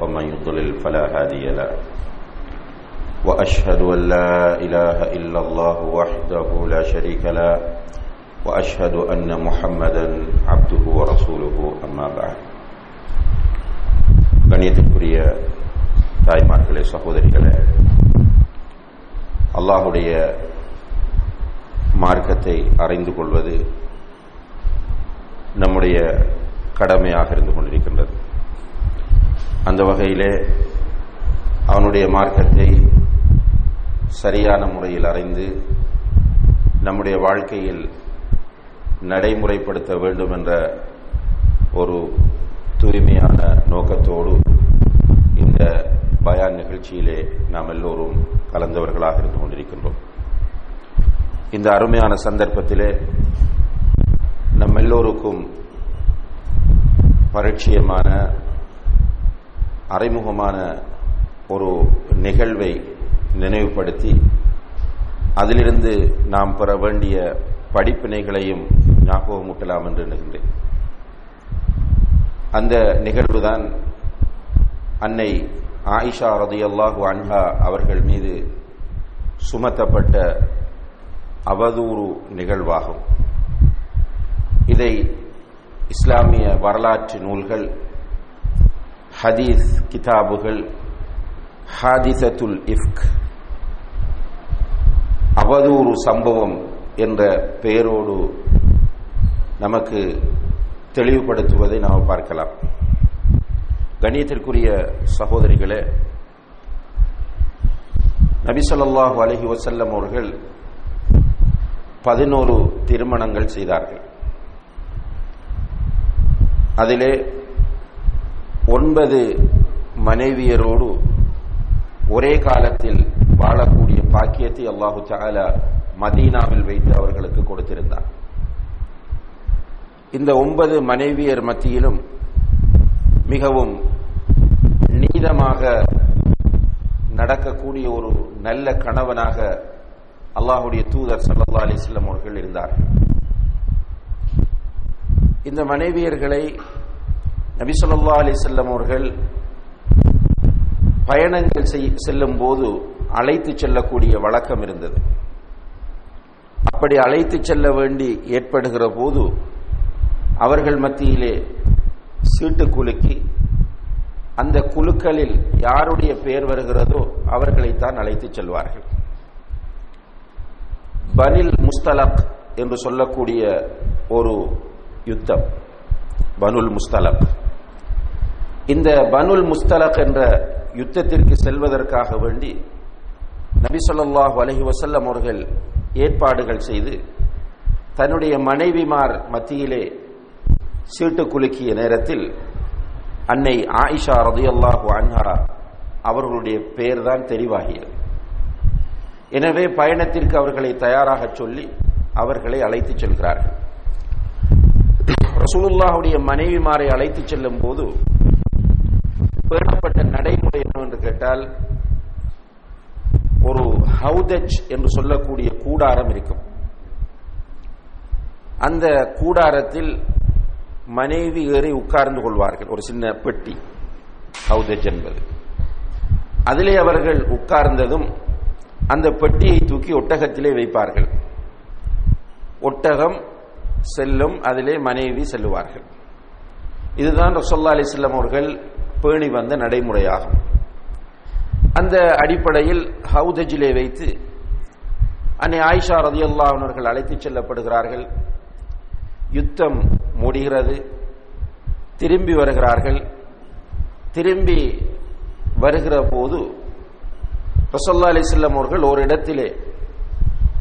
ومن يضلل فلا هادي له واشهد ان لا اله الا الله وحده لا شريك له واشهد ان محمدا عبده ورسوله اما بعد கணியத்திற்குரிய தாய்மார்களே சகோதரிகளே அல்லாஹுடைய மார்க்கத்தை அறிந்து கொள்வது நம்முடைய கடமையாக இருந்து கொண்டிருக்கின்றது அந்த வகையிலே அவனுடைய மார்க்கத்தை சரியான முறையில் அறிந்து நம்முடைய வாழ்க்கையில் நடைமுறைப்படுத்த வேண்டும் என்ற ஒரு தூய்மையான நோக்கத்தோடு இந்த பயான் நிகழ்ச்சியிலே நாம் எல்லோரும் கலந்தவர்களாக இருந்து கொண்டிருக்கின்றோம். இந்த அருமையான சந்தர்ப்பத்திலே நம் எல்லோருக்கும் பரிச்சயமான அறிமுகமான ஒரு நிகழ்வை நினைவுபடுத்தி அதிலிருந்து நாம் பெற வேண்டிய படிப்பினைகளையும் ஞாபகமூட்டலாம் என்று எண்ணுகின்றேன் அந்த நிகழ்வுதான் அன்னை ஆயிஷா ரதியல்லாஹு அன்ஹா அவர்கள் மீது சுமத்தப்பட்ட அவதூறு நிகழ்வாகும். இதை இஸ்லாமிய வரலாற்று நூல்கள் ஹதீஸ் கிதாபுகள் ஹாதிசத்துல் இஃப்க் அவதூறு சம்பவம் என்ற பெயரோடு நமக்கு தெளிவுபடுத்துவதை நாம் பார்க்கலாம். கணியத்திற்குரிய சகோதரிகளே நபிசல்லாஹு அலஹி வசல்லம் அவர்கள் பதினோரு திருமணங்கள் செய்தார்கள். அதிலே ஒன்பது மனைவியரோடு ஒரே காலத்தில் வாழக்கூடிய பாக்கியத்தை அல்லாஹு சாலா மதீனாவில் வைத்து அவர்களுக்கு கொடுத்திருந்தார். இந்த ஒன்பது மனைவியர் மத்தியிலும் மிகவும் நீதமாக நடக்கக்கூடிய ஒரு நல்ல கணவனாக அல்லாஹுடைய தூதர் சல்லா அலிஸ்லாம் அவர்கள் இருந்தார்கள். இந்த மனைவியர்களை நபி சொல்லா அலிசல்லம் அவர்கள் பயணங்கள் செல்லும் போது அழைத்து செல்லக்கூடிய வழக்கம் இருந்தது. அப்படி அழைத்து செல்ல வேண்டி ஏற்படுகிற போது அவர்கள் மத்தியிலே சீட்டு குலுக்கி அந்த குழுக்களில் யாருடைய பெயர் வருகிறதோ அவர்களைத்தான் அழைத்து செல்வார்கள். பனில் முஸ்தலக் என்று சொல்லக்கூடிய ஒரு யுத்தம். பனுல் முஸ்தலக். இந்த பனுல் முஸ்தலக் என்ற யுத்தத்திற்கு செல்வதற்காக வேண்டி நபி சொல்லாஹு அலஹி வசல்லம் அவர்கள் ஏற்பாடுகள் செய்து தன்னுடைய மனைவிமார் மத்தியிலே சீட்டு குலுக்கிய நேரத்தில் அன்னை ஆயிஷா ரதியல்லாஹு அன்ஹா அவர்களுடைய பெயர் தான் தெரிவாகியது. எனவே பயணத்திற்கு அவர்களை தயாராக சொல்லி அவர்களை அழைத்துச் செல்கிறார்கள். ரசூலுல்லாஹுடைய மனைவிமாரை அழைத்துச் செல்லும் போது பேணப்பட்ட நடைமுறை என்னவென்று கேட்டால் ஒரு ஹவுதஜ் என்று சொல்லக்கூடிய கூடாரம் இருக்கும். அந்த கூடாரத்தில் மனைவி ஏறி உட்கார்ந்து கொள்வார்கள். ஒரு சின்ன பெட்டி ஹவுதஜ் என்பது. அதிலே அவர்கள் உட்கார்ந்ததும் அந்த பெட்டியை தூக்கி ஒட்டகத்திலே வைப்பார்கள். ஒட்டகம் செல்லும் அதிலே மனைவி செல்லுவார்கள். இதுதான் ரசோல்லா அலிஸ்லாம் அவர்கள் பேணி வந்த நடைமுறையாகும். அந்த அடிப்படையில் ஹவுதஜிலே வைத்து அன்னை ஆயிஷா ரதியல்லா அவர்கள் அழைத்துச் செல்லப்படுகிறார்கள். யுத்தம் முடிகிறது. திரும்பி வருகிறார்கள். திரும்பி வருகிற போது ரசல்லா செல்லம் அவர்கள் ஒரு இடத்திலே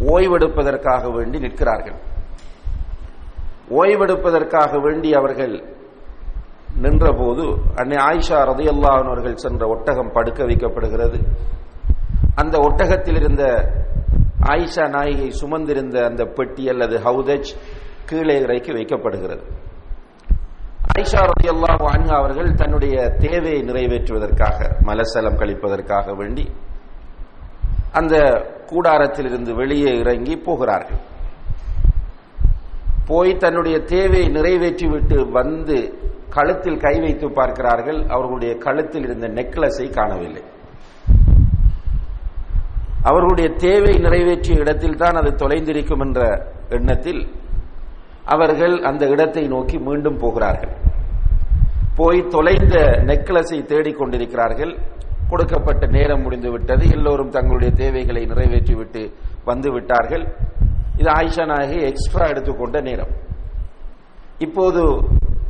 ஓய்வெடுப்பதற்காக வேண்டி நிற்கிறார்கள். ஓய்வெடுப்பதற்காக வேண்டி அவர்கள் நின்றபோது அன்னை ஆயிஷா ரதையல்லான் அவர்கள் சென்ற ஒட்டகம் படுக்க வைக்கப்படுகிறது. அந்த ஒட்டகத்தில் இருந்த ஆயிஷா நாயகை சுமந்திருந்த அந்த பெட்டி அல்லது ஹவுதஜ் கீழே இறைக்கு வைக்கப்படுகிறது. ஆயிஷா ரதையல்லாஹு அன்ஹா அவர்கள் தன்னுடைய தேவையை நிறைவேற்றுவதற்காக மலசலம் கழிப்பதற்காக வேண்டி அந்த கூடாரத்தில் இருந்து வெளியே இறங்கி போகிறார்கள். போய் தன்னுடைய தேவையை நிறைவேற்றிவிட்டு வந்து கழுத்தில் கை வைத்து பார்க்கிறார்கள். அவர்களுடைய கழுத்தில் இருந்த நெக்லஸை காணவில்லை. அவர்களுடைய தேவை நிறைவேற்றிய இடத்தில் தான் அது தொலைந்திருக்கும் என்ற எண்ணத்தில் அவர்கள் அந்த இடத்தை நோக்கி மீண்டும் போகிறார்கள். போய் தொலைந்த நெக்லஸை தேடிக்கொண்டிருக்கிறார்கள் கொடுக்கப்பட்ட நேரம் முடிந்துவிட்டது. எல்லோரும் தங்களுடைய தேவைகளை நிறைவேற்றிவிட்டு வந்து விட்டார்கள் இது ஆயிஷா நாயகி எக்ஸ்ட்ரா எடுத்துக்கொண்ட நேரம். இப்போது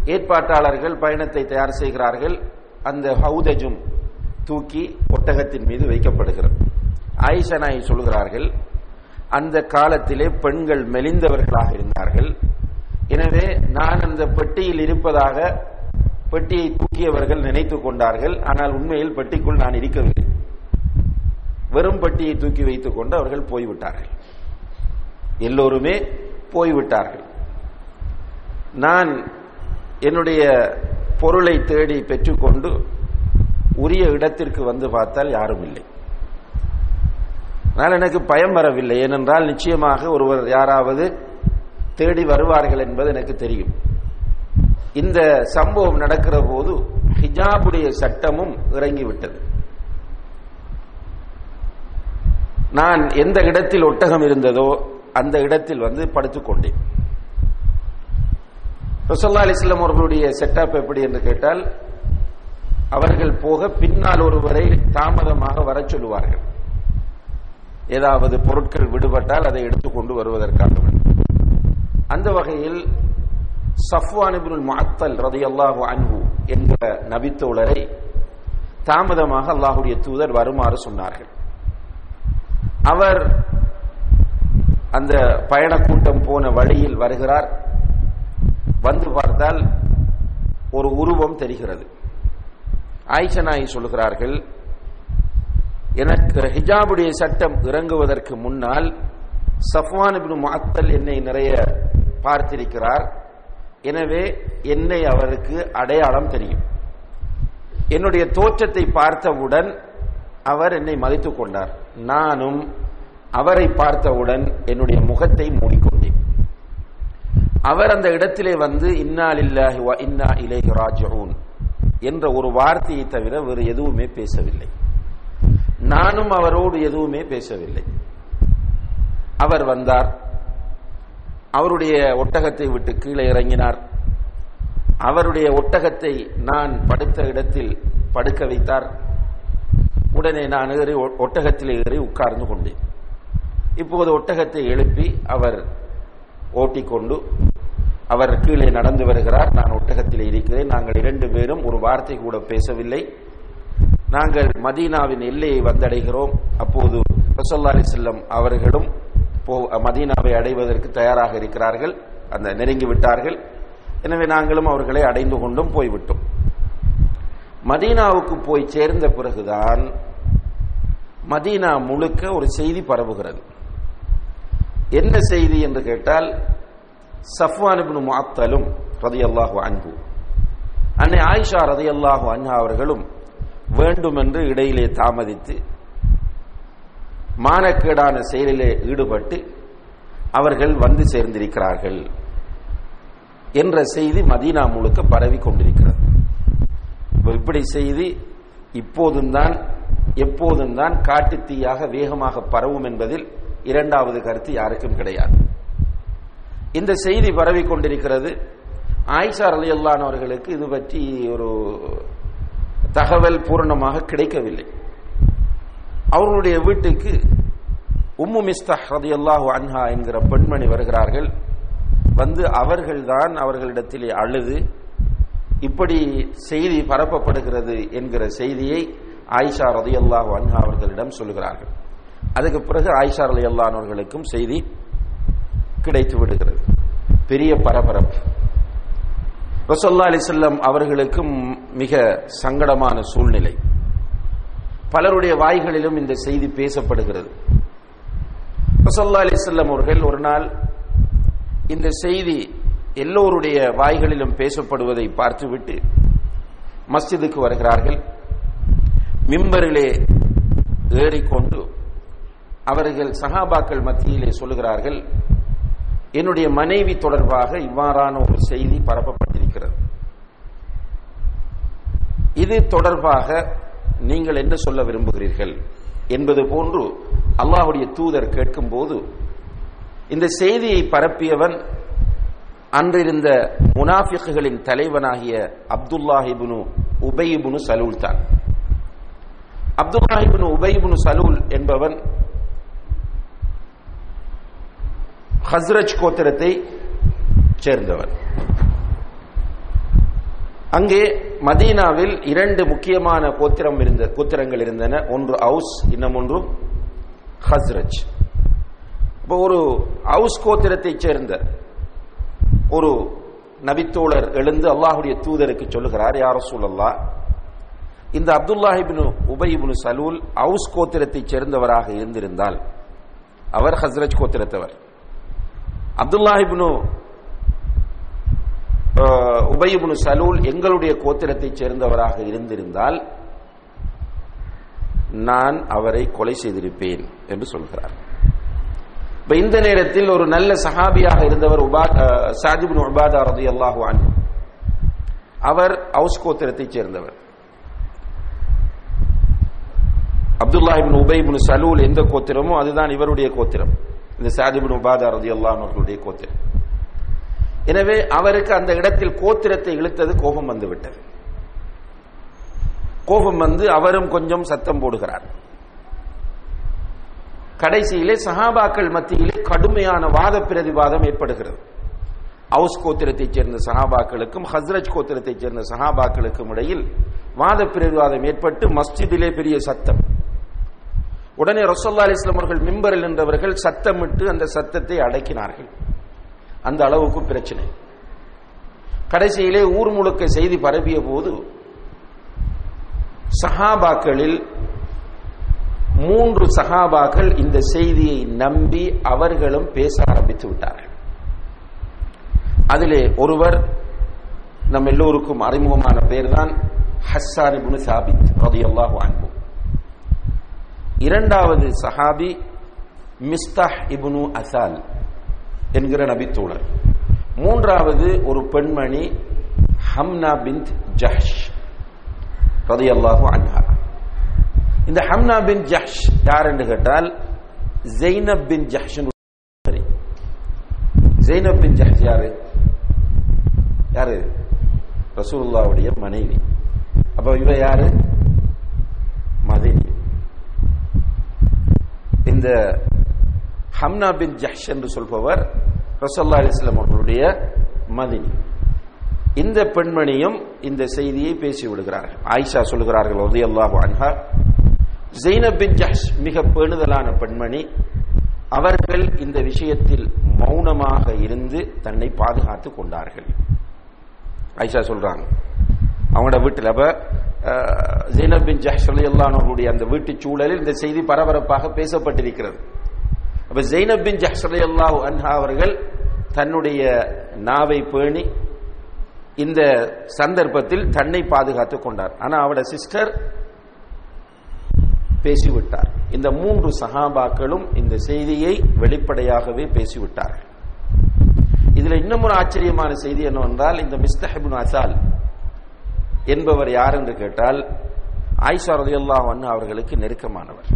ஏற்பாட்டாளர்கள் பயணத்தை தயார் செய்கிறார்கள். அந்த ஹவுதஜும் தூக்கி ஒட்டகத்தின் மீது வைக்கப்படுகிறது. ஆயிசனாய் சொல்கிறார்கள் அந்த காலத்திலே பெண்கள் மெலிந்தவர்களாக இருந்தார்கள். எனவே நான் அந்த பெட்டியில் இருப்பதாக பெட்டியை தூக்கியவர்கள் நினைத்துக் கொண்டார்கள். ஆனால் உண்மையில் பெட்டிக்குள் நான் இருக்கவில்லை. வெறும் பெட்டியை தூக்கி வைத்துக் கொண்டு அவர்கள் போய்விட்டார்கள். எல்லோருமே போய்விட்டார்கள். நான் என்னுடைய பொருளை தேடி பெற்றுக்கொண்டு உரிய இடத்திற்கு வந்து பார்த்தால் யாரும் இல்லை. ஆனால் எனக்கு பயம் வரவில்லை. ஏனென்றால் நிச்சயமாக ஒருவர் யாராவது தேடி வருவார்கள் என்பது எனக்கு தெரியும். இந்த சம்பவம் நடக்கிற போது ஹிஜாபுடைய சட்டமும் இறங்கிவிட்டது. நான் எந்த இடத்தில் ஒட்டகம் இருந்ததோ அந்த இடத்தில் வந்து படுத்துக்கொண்டேன். ரசல்லா அலிஸ்லாம் அவர்களுடைய செட்டப் எப்படி என்று கேட்டால் அவர்கள் போக பின்னால் ஒருவரை தாமதமாக வர சொல்லுவார்கள். ஏதாவது பொருட்கள் விடுபட்டால் அதை எடுத்துக்கொண்டு வருவதற்காக அந்த வகையில் சஃப்வானிபுல் மாத்தல் ரதி ரதியல்லாஹு அன்பு என்ற நபித்தோழரை தாமதமாக அல்லாஹுடைய தூதர் வருமாறு சொன்னார்கள். அவர் அந்த பயணக்கூட்டம் போன வழியில் வருகிறார். வந்து பார்த்தால் ஒரு உருவம் தெரிகிறது. ஆயிஷனாயி சொல்லுகிறார்கள் எனக்கு ஹிஜாபுடைய சட்டம் இறங்குவதற்கு முன்னால் சஃப்வான் இப்னு என்னை நிறைய பார்த்திருக்கிறார். எனவே என்னை அவருக்கு அடையாளம் தெரியும். என்னுடைய தோற்றத்தை பார்த்தவுடன் அவர் என்னை மதித்துக் கொண்டார். நானும் அவரை பார்த்தவுடன் என்னுடைய முகத்தை மூடிக்கொண்டேன். அவர் அந்த இடத்திலே வந்து இன்னாலில்லாஹி வ இன்னா இலேஹி ராஜூன் என்ற ஒரு வார்த்தையை தவிர வேறு எதுவுமே பேசவில்லை. நானும் அவரோடு எதுவுமே பேசவில்லை. அவர் வந்தார். அவருடைய ஒட்டகத்தை விட்டு கீழே இறங்கினார். அவருடைய ஒட்டகத்தை நான் படுத்த இடத்தில் படுக்க வைத்தார். உடனே நான் ஏறி ஒட்டகத்தில் ஏறி உட்கார்ந்து கொண்டேன். இப்போது ஒட்டகத்தை எழுப்பி அவர் ஓட்டிக்கொண்டு அவர் கீழே நடந்து வருகிறார். நான் ஒட்டகத்தில் இருக்கிறேன். நாங்கள் இரண்டு பேரும் ஒரு வார்த்தை கூட பேசவில்லை. நாங்கள் மதீனாவின் எல்லையை வந்தடைகிறோம். அப்போது ரசல்லா அலிசல்லம் அவர்களும் மதீனாவை அடைவதற்கு தயாராக இருக்கிறார்கள். அந்த நெருங்கி விட்டார்கள். எனவே நாங்களும் அவர்களை அடைந்து கொண்டும் போய்விட்டோம். மதீனாவுக்கு போய் சேர்ந்த பிறகுதான் மதீனா முழுக்க ஒரு செய்தி பரவுகிறது. என்ன செய்தி என்று கேட்டால் சஃப்வான் முஅத்தலும் ரதியல்லாஹு அன்பு அன்னை ஆயிஷா ரதியல்லாஹு அன்ஹா அவர்களும் வேண்டுமென்று இடையிலே தாமதித்து மானக்கேடான செயலிலே ஈடுபட்டு அவர்கள் வந்து சேர்ந்திருக்கிறார்கள் என்ற செய்தி மதீனா முழுக்க பரவி கொண்டிருக்கிறது. இப்படி செய்தி இப்போதும் தான் எப்போதும் தான் காட்டுத்தீயாக வேகமாக பரவும் என்பதில் இரண்டாவது கருத்து யாருக்கும் கிடையாது. இந்த செய்தி பரவி கொண்டிருக்கிறது. ஆயிஷா அலி அவர்களுக்கு இது பற்றி ஒரு தகவல் பூரணமாக கிடைக்கவில்லை. அவர்களுடைய வீட்டுக்கு உம்மு மிஸ்தஹ் ரதி அல்லாஹு அன்ஹா என்கிற பெண்மணி வருகிறார்கள். வந்து அவர்கள்தான் அவர்களிடத்திலே அழுது இப்படி செய்தி பரப்பப்படுகிறது என்கிற செய்தியை ஆயிஷா ரதி அல்லாஹு அன்ஹா அவர்களிடம் சொல்லுகிறார்கள். அதுக்கு பிறகு ஆயிஷா அலி அல்லானவர்களுக்கும் செய்தி கிடைத்து விடுகிறது. பெரிய பரபரப்பு. ரசோல்லா அலிசல்லம் அவர்களுக்கும் மிக சங்கடமான சூழ்நிலை. பலருடைய வாய்களிலும் இந்த செய்தி பேசப்படுகிறது. ரசோல்லா அலிசல்லம் அவர்கள் ஒரு நாள் இந்த செய்தி எல்லோருடைய வாய்களிலும் பேசப்படுவதை பார்த்துவிட்டு மஸ்ஜிதுக்கு வருகிறார்கள். மிம்பரிலே ஏறிக்கொண்டு அவர்கள் சஹாபாக்கள் மத்தியிலே சொல்லுகிறார்கள் என்னுடைய மனைவி தொடர்பாக இவ்வாறான ஒரு செய்தி பரப்பப்பட்டிருக்கிறது. இது தொடர்பாக நீங்கள் என்ன சொல்ல விரும்புகிறீர்கள்? என்பது போன்று அல்லாஹுடைய தூதர் கேட்கும்போது இந்த செய்தியை பரப்பியவன் அன்றிருந்த முனாஃபிக்குகளின் தலைவனாகிய அப்துல்லாஹிபுனு உபயிபுனு சலூல் தான். அப்துல்லாஹிபுனு உபயிபுனு சலூல் என்பவன் ஹஸ்ரஜ் கோத்திரத்தை சேர்ந்தவர். அங்கே மதீனாவில் இரண்டு முக்கியமான கோத்திரம் இருந்த கோத்திரங்கள் இருந்தன. ஒன்று அவுஸ் இன்னும் ஒன்று ஹஸ்ரஜ். இப்போ ஒரு அவுஸ் கோத்திரத்தைச் சேர்ந்த ஒரு நபித்தோழர் எழுந்து அல்லாஹுடைய தூதருக்கு சொல்லுகிறார் யார சூழல்லா இந்த அப்துல்லாஹிபின் உபயிபின் சலூல் அவுஸ் கோத்திரத்தைச் சேர்ந்தவராக இருந்திருந்தால் அவர் ஹஸ்ரஜ் கோத்திரத்தவர். அப்துல்லாஹிபின் உபயபுனு சலூல் எங்களுடைய கோத்திரத்தைச் சேர்ந்தவராக இருந்திருந்தால் நான் அவரை கொலை செய்திருப்பேன் என்று சொல்கிறார். இப்ப இந்த நேரத்தில் ஒரு நல்ல சஹாபியாக இருந்தவர் சாஜிபின் உபாதா ரதி அல்லாஹு அவர் ஹவுஸ் கோத்திரத்தைச் சேர்ந்தவர். அப்துல்லாஹிபின் உபைபின் சலூல் எந்த கோத்திரமோ அதுதான் இவருடைய கோத்திரம். இந்த சாதிபின் உபாதா ரதி அல்லாஹ் அவர்களுடைய கோத்திரம் எனவே அவருக்கு அந்த இடத்தில் கோத்திரத்தை இழுத்தது கோபம் வந்து விட்டது. கோபம் வந்து அவரும் கொஞ்சம் சத்தம் போடுகிறார். கடைசியிலே சஹாபாக்கள் மத்தியிலே கடுமையான வாத பிரதிவாதம் ஏற்படுகிறது. அவுஸ் கோத்திரத்தைச் சேர்ந்த சஹாபாக்களுக்கும் ஹஸ்ரஜ் கோத்திரத்தைச் சேர்ந்த சஹாபாக்களுக்கும் இடையில் வாத பிரதிவாதம் ஏற்பட்டு மஸ்ஜிதிலே பெரிய சத்தம். உடனே ரசோல்லா அலிஸ்லாம் அவர்கள் மிம்பரில் நின்றவர்கள் சத்தமிட்டு அந்த சத்தத்தை அடக்கினார்கள். அந்த அளவுக்கு பிரச்சனை. கடைசியிலே ஊர் முழுக்க செய்தி பரப்பிய போது சஹாபாக்களில் மூன்று சஹாபாக்கள் இந்த செய்தியை நம்பி அவர்களும் பேச ஆரம்பித்து விட்டார்கள். அதிலே ஒருவர் நம் எல்லோருக்கும் அறிமுகமான பெயர்தான் ஹஸ்ஸான் இப்னு சாபித் ரலியல்லாஹு அன்ஹு. இரண்டாவது சஹாபி மிஸ்தாஹ் இப்னு அசால் என்கிற நபித்தோழர் மூன்றாவது ஒரு பெண்மணி ஹம்னா பின் ஜஹ்ஷ் ரதியல்லாஹு அன்ஹா. இந்த ஹம்னா பின் ஜஹ்ஷ் யார் என்று கேட்டால் Zainab bin Jahsh Zainab bin Jahsh யாரு? யாரு? ரசூல்லாவுடைய மனைவி. அப்ப இவ யாரு மதினி இந்த ஹம்னா பின் ஜஹ்ஷ் என்று சொல்பவர் ரசல்லா அலிஸ்லாம் அவர்களுடைய மதினி இந்த பெண்மணியும் இந்த செய்தியை பேசி விடுகிறார்கள் ஆயிஷா சொல்லுகிறார்கள் உதய அல்லாஹு அன்ஹா ஜெய்னப் பின் ஜஹ்ஷ் மிக பேணுதலான பெண்மணி அவர்கள் இந்த விஷயத்தில் மௌனமாக இருந்து தன்னை பாதுகாத்துக் கொண்டார்கள். ஐஷா சொல்றாங்க அவங்களோட வீட்டில். அப்போ ஜெய்னப் பின் ஜஹ்ஷ் அல்லாஹனுடைய அந்த வீட்டு சூழலில் இந்த செய்தி பரபரப்பாக பேசப்பட்டிருக்கிறது. அப்போ ஜெய்னப் பின் ஜஹ்ஷ் அன்ஹா அவர்கள் தன்னுடைய நாவை பேணி இந்த சந்தர்ப்பத்தில் தன்னை பாதுகாத்துக் கொண்டார். ஆனால் அவட சிஸ்டர் பேசிவிட்டார். இந்த மூன்று சகாபாக்களும் இந்த செய்தியை வெளிப்படையாகவே பேசிவிட்டார்கள். இதுல இன்னும் ஒரு ஆச்சரியமான செய்தி என்னவென்றால் இந்த மிஸ்தஹிபின் அசால் என்பவர் யார் என்று கேட்டால் ஆயிஷா ரதி அல்லாஹ் அவர்களுக்கு நெருக்கமானவர்.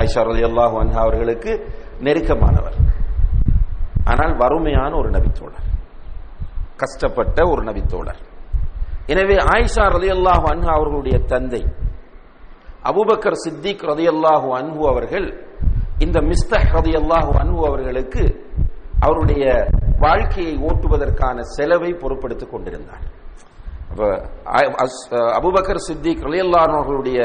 ஆயிஷா ரதி அல்லாஹ் அவர்களுக்கு நெருக்கமானவர். ஆனால் வறுமையான ஒரு நபித்தோழர். கஷ்டப்பட்ட ஒரு நபித்தோழர். எனவே ஆயிஷா ரதி அல்லாஹு அன்ஹு அவர்களுடைய தந்தை அபுபக்கர் சித்திக் ரதியல்லாஹு அன்பு அன்ஹு அவர்கள் இந்த மிஸ்தஹ் ரதியல்லாஹு அன்ஹு அவர்களுக்கு அவருடைய வாழ்க்கையை ஓட்டுவதற்கான செலவை பொறுப்படுத்திக் கொண்டிருந்தார். அபுபக்கர் சித்திக் ரதி அவர்களுடைய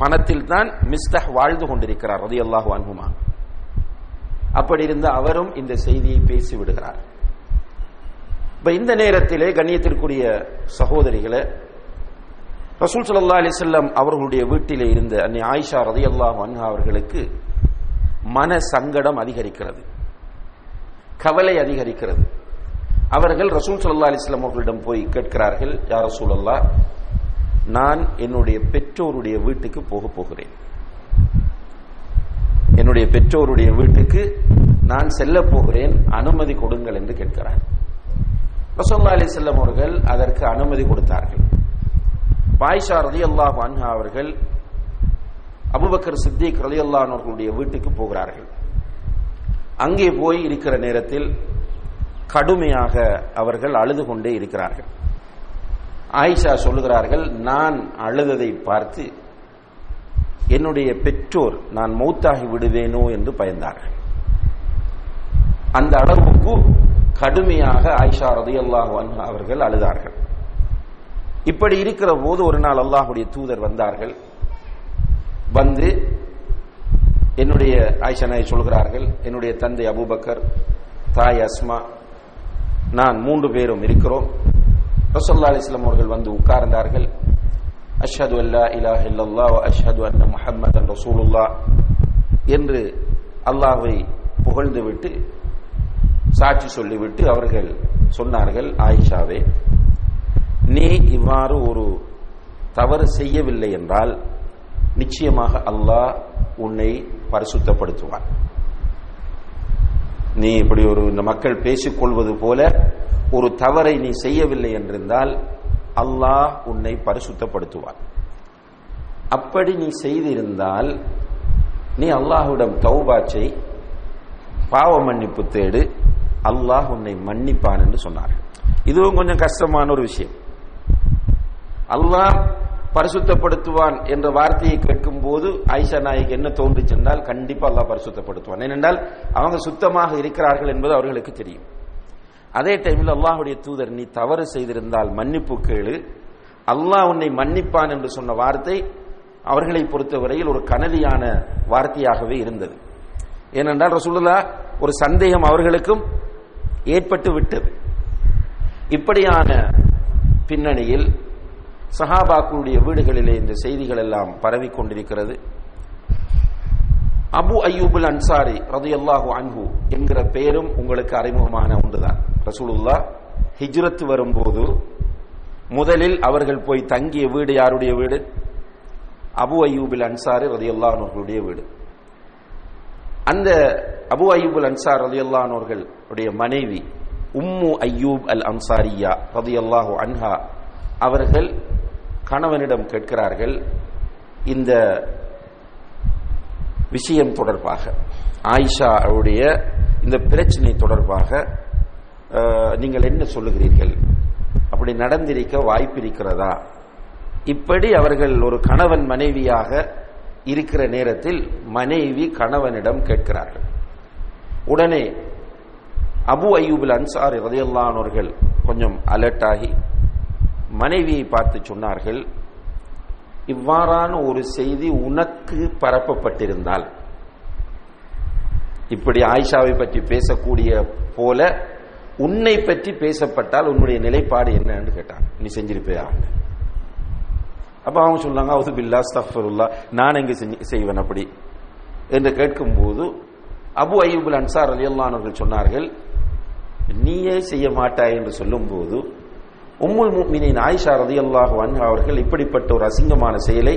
பணத்தில் தான் மிஸ்தஹ் வாழ்ந்து கொண்டிருக்கிறார் ரதி அன்புமா அப்படி இருந்த அவரும் இந்த செய்தியை பேசி விடுகிறார். இப்ப இந்த நேரத்திலே கண்ணியத்திற்குரிய சகோதரிகளை ரசூல் சல்லா அலிசல்லாம் அவர்களுடைய வீட்டிலே இருந்த அன்னை ஆயிஷா ரதி அல்லாஹ் அன்ஹா அவர்களுக்கு மன சங்கடம் அதிகரிக்கிறது. கவலை அதிகரிக்கிறது. அவர்கள் ரசூல் சல்லா அலிஸ்லாம் அவர்களிடம் போய் கேட்கிறார்கள் யார் ரசூல் அல்லா நான் என்னுடைய பெற்றோருடைய வீட்டுக்கு போக போகிறேன். என்னுடைய பெற்றோருடைய வீட்டுக்கு நான் செல்ல போகிறேன் அனுமதி கொடுங்கள் என்று கேட்கிறார். ரசோல்லா அலி செல்லம் அவர்கள் அதற்கு அனுமதி கொடுத்தார்கள். பாய்ஷா அல்லாஹ் அன்ஹா அவர்கள் அபுபக்கர் சித்திக் ரலியல்லாஹு அவர்களுடைய வீட்டுக்கு போகிறார்கள். அங்கே போய் இருக்கிற நேரத்தில் கடுமையாக அவர்கள் அழுது கொண்டே இருக்கிறார்கள். ஆயிஷா சொல்லுகிறார்கள் நான் அழுததை பார்த்து என்னுடைய பெற்றோர் நான் மௌத்தாகி விடுவேனோ என்று பயந்தார்கள். அந்த அளவுக்கு கடுமையாக ஆயிஷா ரதியல்லாஹு அவர்கள் அழுதார்கள். இப்படி இருக்கிற போது ஒரு நாள் அல்லாஹுடைய தூதர் வந்தார்கள். வந்து என்னுடைய ஆயிஷா சொல்கிறார்கள் என்னுடைய தந்தை அபூபக்கர் தாய் அஸ்மா நான் மூன்று பேரும் இருக்கிறோம். ரசல்லா அலிஸ்லாம் அவர்கள் வந்து உட்கார்ந்தார்கள். அஷ்ஹது அல்லா இலா இல்லல்லா வ அஷ்ஹது அன்ன முஹம்மதன் ரசூலுல்லா என்று அல்லாஹை புகழ்ந்துவிட்டு சாட்சி சொல்லிவிட்டு அவர்கள் சொன்னார்கள் ஆயிஷாவே நீ இவ்வாறு ஒரு தவறு செய்யவில்லை என்றால் நிச்சயமாக அல்லாஹ் உன்னை பரிசுத்தப்படுத்துவான். நீ இப்படி ஒரு இந்த மக்கள் பேசிக்கொள்வது போல ஒரு தவறை நீ செய்யவில்லை என்றிருந்தால் அல்லாஹ் உன்னை பரிசுத்தப்படுத்துவான். அப்படி நீ செய்திருந்தால் நீ அல்லாஹ்விடம் தௌபாச்சை பாவ மன்னிப்பு தேடு அல்லாஹ் உன்னை மன்னிப்பான் என்று சொன்னார்கள். இதுவும் கொஞ்சம் கஷ்டமான ஒரு விஷயம். அல்லாஹ் பரிசுத்தப்படுத்துவான் என்ற வார்த்தையை கேட்கும் போது ஐஷா நாய்க்கு என்ன தோன்றுச்சென்றால் கண்டிப்பா அல்லாஹ் பரிசுத்தப்படுத்துவான். ஏனென்றால் அவங்க சுத்தமாக இருக்கிறார்கள் என்பது அவர்களுக்கு தெரியும். அதே டைமில் அல்லாஹுடைய தூதர் நீ தவறு செய்திருந்தால் மன்னிப்பு கேளு. அல்லாஹ் உன்னை மன்னிப்பான் என்று சொன்ன வார்த்தை அவர்களை பொறுத்தவரையில் ஒரு கனதியான வார்த்தையாகவே இருந்தது. ஏனென்றால் ரசூலுல்லா ஒரு சந்தேகம் அவர்களுக்கும் ஏற்பட்டு விட்டது. இப்படியான பின்னணியில் சஹாபாக்களுடைய வீடுகளிலே இந்த செய்திகள் எல்லாம் பரவி கொண்டிருக்கிறது. அபு அய்யூபுல் அன்சாரி ரதையல்லாஹு அன்ஹு என்கிற பெயரும் உங்களுக்கு அறிமுகமான ஒன்றுதான். ரசூலுல்லா ஹிஜ்ரத் வரும்போது முதலில் அவர்கள் போய் தங்கிய வீடு யாருடைய வீடு? அபு அய்யூபுல் அன்சாரி ரதையல்லானோர்களுடைய வீடு. அந்த அபு அய்யூபுல் அன்சார் ரதையல்லானோர்களுடைய மனைவி உம்மு அய்யூப் அல் அன்சாரியா ரதையல்லாஹு அன்ஹா அவர்கள் கணவனிடம் கேட்கிறார்கள் இந்த விஷயம் தொடர்பாக. ஆயிஷா அவருடைய இந்த பிரச்சனை தொடர்பாக நீங்கள் என்ன சொல்லுகிறீர்கள்? அப்படி நடந்திருக்க வாய்ப்பு இருக்கிறதா? இப்படி அவர்கள் ஒரு கணவன் மனைவியாக இருக்கிற நேரத்தில் மனைவி கணவனிடம் கேட்கிறார்கள். உடனே அபு அய்யூபுல் அன்சார் ரதையல்லானவர்கள் கொஞ்சம் அலர்ட் ஆகி மனைவியை பார்த்து சொன்னார்கள் இவ்வாறான ஒரு செய்தி உனக்கு பரப்பப்பட்டிருந்தால். இப்படி ஆயிஷாவை பற்றி பேசக்கூடிய போல உன்னை பற்றி பேசப்பட்டால் உன்னுடைய நிலைப்பாடு என்னன்னு கேட்டான். நீ செஞ்சிருப்பியா அப்ப அவங்க சொன்னாங்க அவுது பில்லா ஸ்தஃபருல்லா நான் எங்க செஞ்சு- செய்வேன் அப்படி? என்று கேட்கும்போது அபு ஐயூபுல் அன்சார் அலியல்லானவர்கள் சொன்னார்கள் நீயே செய்ய மாட்டாய் என்று சொல்லும்போது உம்முல் முஃமினீன் ஆயிஷா ரதியல்லாஹு அன்ஹா அவர்கள் இப்படிப்பட்ட ஒரு அசிங்கமான செயலை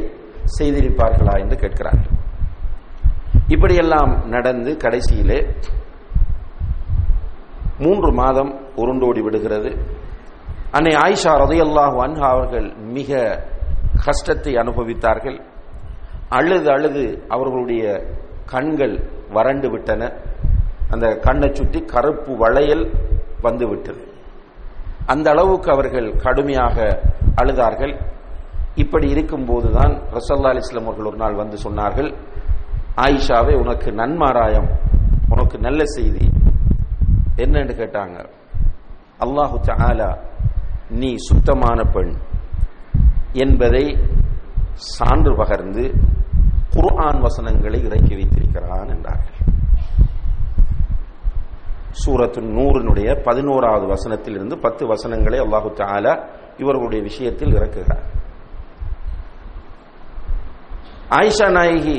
செய்திருப்பார்களா என்று கேட்கிறார்கள். இப்படியெல்லாம் நடந்து கடைசியிலே மூன்று மாதம் உருண்டோடி விடுகிறது. அன்னை ஆயிஷா ரதியல்லாஹு அன்ஹா அவர்கள் மிக கஷ்டத்தை அனுபவித்தார்கள். அழுது அழுது அவர்களுடைய கண்கள் வறண்டு விட்டன. அந்த கண்ணை சுற்றி கருப்பு வளையல் வந்துவிட்டது. அந்த அளவுக்கு அவர்கள் கடுமையாக அழுதார்கள். இப்படி இருக்கும்போதுதான் ரசல்லா அலிஸ்லாம் அவர்கள் ஒரு நாள் வந்து சொன்னார்கள் ஆயிஷாவே உனக்கு நன்மாராயம் உனக்கு நல்ல செய்தி. என்னன்னு கேட்டாங்க. அல்லாஹு ஆலா நீ சுத்தமான பெண். என்பதை சான்று பகர்ந்து குர்ஆன் வசனங்களை இறக்கி வைத்திருக்கிறான் என்றார்கள். சூரத்து நூறினுடைய பதினோராவது வசனத்திலிருந்து பத்து வசனங்களை அல்லாஹு தஆலா இவர்களுடைய விஷயத்தில் இறக்குகிறார். ஆயிஷா நாயகி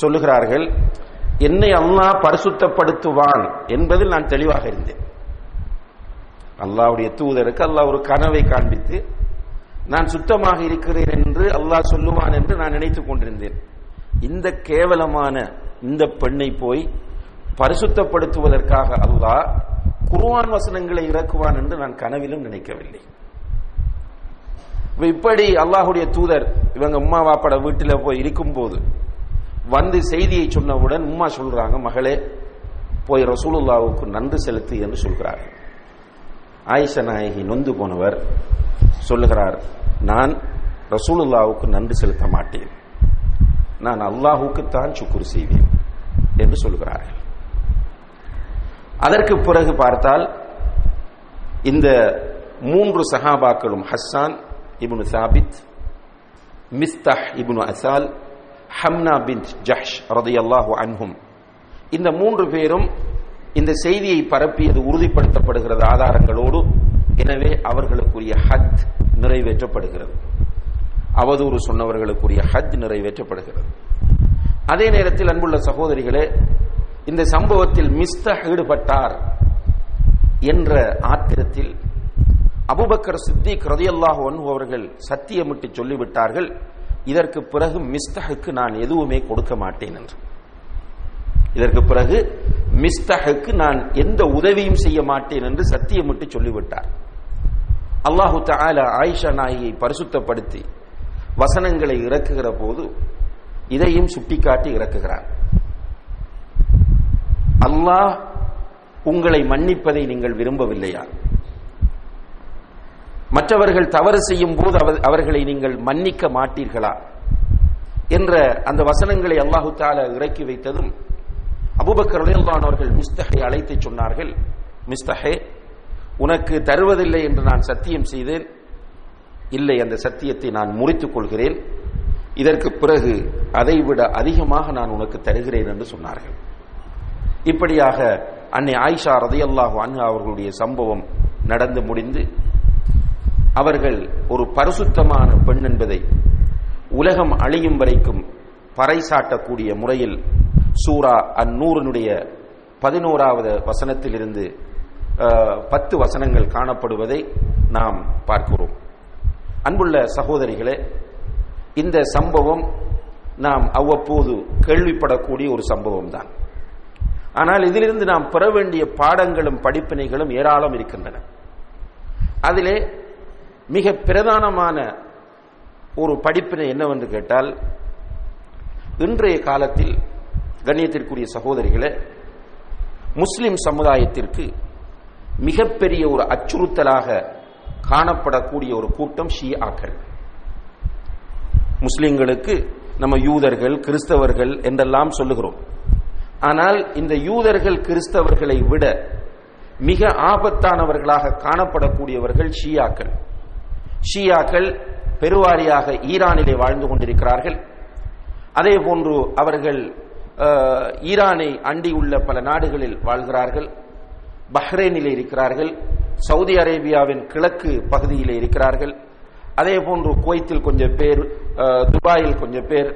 சொல்லுகிறார்கள் என்னை அல்லாஹ் பரிசுத்தப்படுத்துவான் என்பதில் நான் தெளிவாக இருந்தேன். அல்லாவுடைய தூதருக்கு அல்லாஹ் ஒரு கனவை காண்பித்து நான் சுத்தமாக இருக்கிறேன் என்று அல்லாஹ் சொல்லுவான் என்று நான் நினைத்துக் கொண்டிருந்தேன். இந்த கேவலமான இந்த பெண்ணை போய் பரிசுத்தப்படுத்துவதற்காக அல்லாஹ் குருவான் வசனங்களை இறக்குவான் என்று நான் கனவிலும் நினைக்கவில்லை. இப்படி அல்லாஹுடைய தூதர் இவங்க உம்மா வாப்பட வீட்டில் போய் இருக்கும்போது வந்து செய்தியை சொன்னவுடன் உம்மா சொல்றாங்க மகளே போய் ரசூலுல்லாவுக்கு நன்றி செலுத்து என்று சொல்கிறார்கள். ஆயிஷ நாயகி நொந்து போனவர் சொல்லுகிறார் நான் ரசூலுல்லாவுக்கு நன்றி செலுத்த மாட்டேன். நான் அல்லாஹுக்குத்தான் சுக்குர் செய்வேன் என்று சொல்கிறார்கள் அதற்கு பிறகு பார்த்தால் இந்த மூன்று சஹாபாக்களும் Hassan ibn Thabit Mistah ibn assault Hamna பின் ஜஹ்ஷ் ரதையல்லாஹு அன்ஹும். இந்த மூன்று பேரும் இந்த செய்தியை பரப்பியது உறுதிப்படுத்தப்படுகிறது ஆதாரங்களோடு எனவே அவர்களுக்குரிய ஹத் நிறைவேற்றப்படுகிறது. அவதூறு சொன்னவர்களுக்குரிய ஹஜ் நிறைவேற்றப்படுகிறது. அதே நேரத்தில் அன்புள்ள சகோதரிகளே இந்த சம்பவத்தில் மிஸ்தஹ் ஈடுபட்டார் என்ற ஆத்திரத்தில் அபுபக்கர் சித்திக் ரதியல்லாஹு அன்ஹு அவர்கள் சத்தியமிட்டு சொல்லிவிட்டார்கள் இதற்கு பிறகு மிஸ்தஹுக்கு நான் எதுவுமே கொடுக்க மாட்டேன் என்று. இதற்கு பிறகு மிஸ்தஹுக்கு நான் எந்த உதவியும் செய்ய மாட்டேன் என்று சத்தியமிட்டு சொல்லிவிட்டார். அல்லாஹு தால ஆயிஷா நாயை பரிசுத்தப்படுத்தி வசனங்களை இறக்குகிற போது இதையும் சுட்டிக்காட்டி இறக்குகிறார். அல்லாஹ் உங்களை மன்னிப்பதை நீங்கள் விரும்பவில்லையா? மற்றவர்கள் தவறு செய்யும் போது அவர்களை நீங்கள் மன்னிக்க மாட்டீர்களா? என்ற அந்த வசனங்களை அல்லாஹு தால இறக்கி வைத்ததும் அபுபக்கர் அவர்கள் மிஸ்தகை அழைத்து சொன்னார்கள். மிஸ்தகே உனக்கு தருவதில்லை என்று நான் சத்தியம் செய்தேன். இல்லை அந்த சத்தியத்தை நான் முறித்துக் கொள்கிறேன். இதற்கு பிறகு அதைவிட அதிகமாக நான் உனக்கு தருகிறேன் என்று சொன்னார்கள். இப்படியாக அன்னை ஆயிஷா ரதையல்லாஹு அன்ஹா அவர்களுடைய சம்பவம் நடந்து முடிந்து அவர்கள் ஒரு பரிசுத்தமான பெண் என்பதை உலகம் அழியும் வரைக்கும் பறைசாட்டக்கூடிய முறையில் சூரா அந்நூறனுடைய பதினோராவது வசனத்திலிருந்து பத்து வசனங்கள் காணப்படுவதை நாம் பார்க்கிறோம். அன்புள்ள சகோதரிகளே இந்த சம்பவம் நாம் அவ்வப்போது கேள்விப்படக்கூடிய ஒரு சம்பவம் தான் ஆனால் இதிலிருந்து நாம் பெற வேண்டிய பாடங்களும் படிப்பினைகளும் ஏராளம் இருக்கின்றன. அதிலே மிக பிரதானமான ஒரு படிப்பினை என்னவென்று கேட்டால் இன்றைய காலத்தில் கண்ணியத்திற்குரிய சகோதரிகளே முஸ்லிம் சமுதாயத்திற்கு மிகப்பெரிய ஒரு அச்சுறுத்தலாக காணப்படக்கூடிய ஒரு கூட்டம் ஷியாக்கள். முஸ்லிம்களுக்கு நம்ம யூதர்கள் கிறிஸ்தவர்கள் என்றெல்லாம் சொல்லுகிறோம். ஆனால் இந்த யூதர்கள் கிறிஸ்தவர்களை விட மிக ஆபத்தானவர்களாக காணப்படக்கூடியவர்கள் ஷியாக்கள். ஷியாக்கள் பெருவாரியாக ஈரானிலே வாழ்ந்து கொண்டிருக்கிறார்கள். அதே போன்று அவர்கள் ஈரானை அண்டியுள்ள பல நாடுகளில் வாழ்கிறார்கள். பஹ்ரைனில் இருக்கிறார்கள். சவுதி அரேபியாவின் கிழக்கு பகுதியில் இருக்கிறார்கள். அதே போன்று குவைத்தில் கொஞ்சம் பேர் துபாயில் கொஞ்சம் பேர்.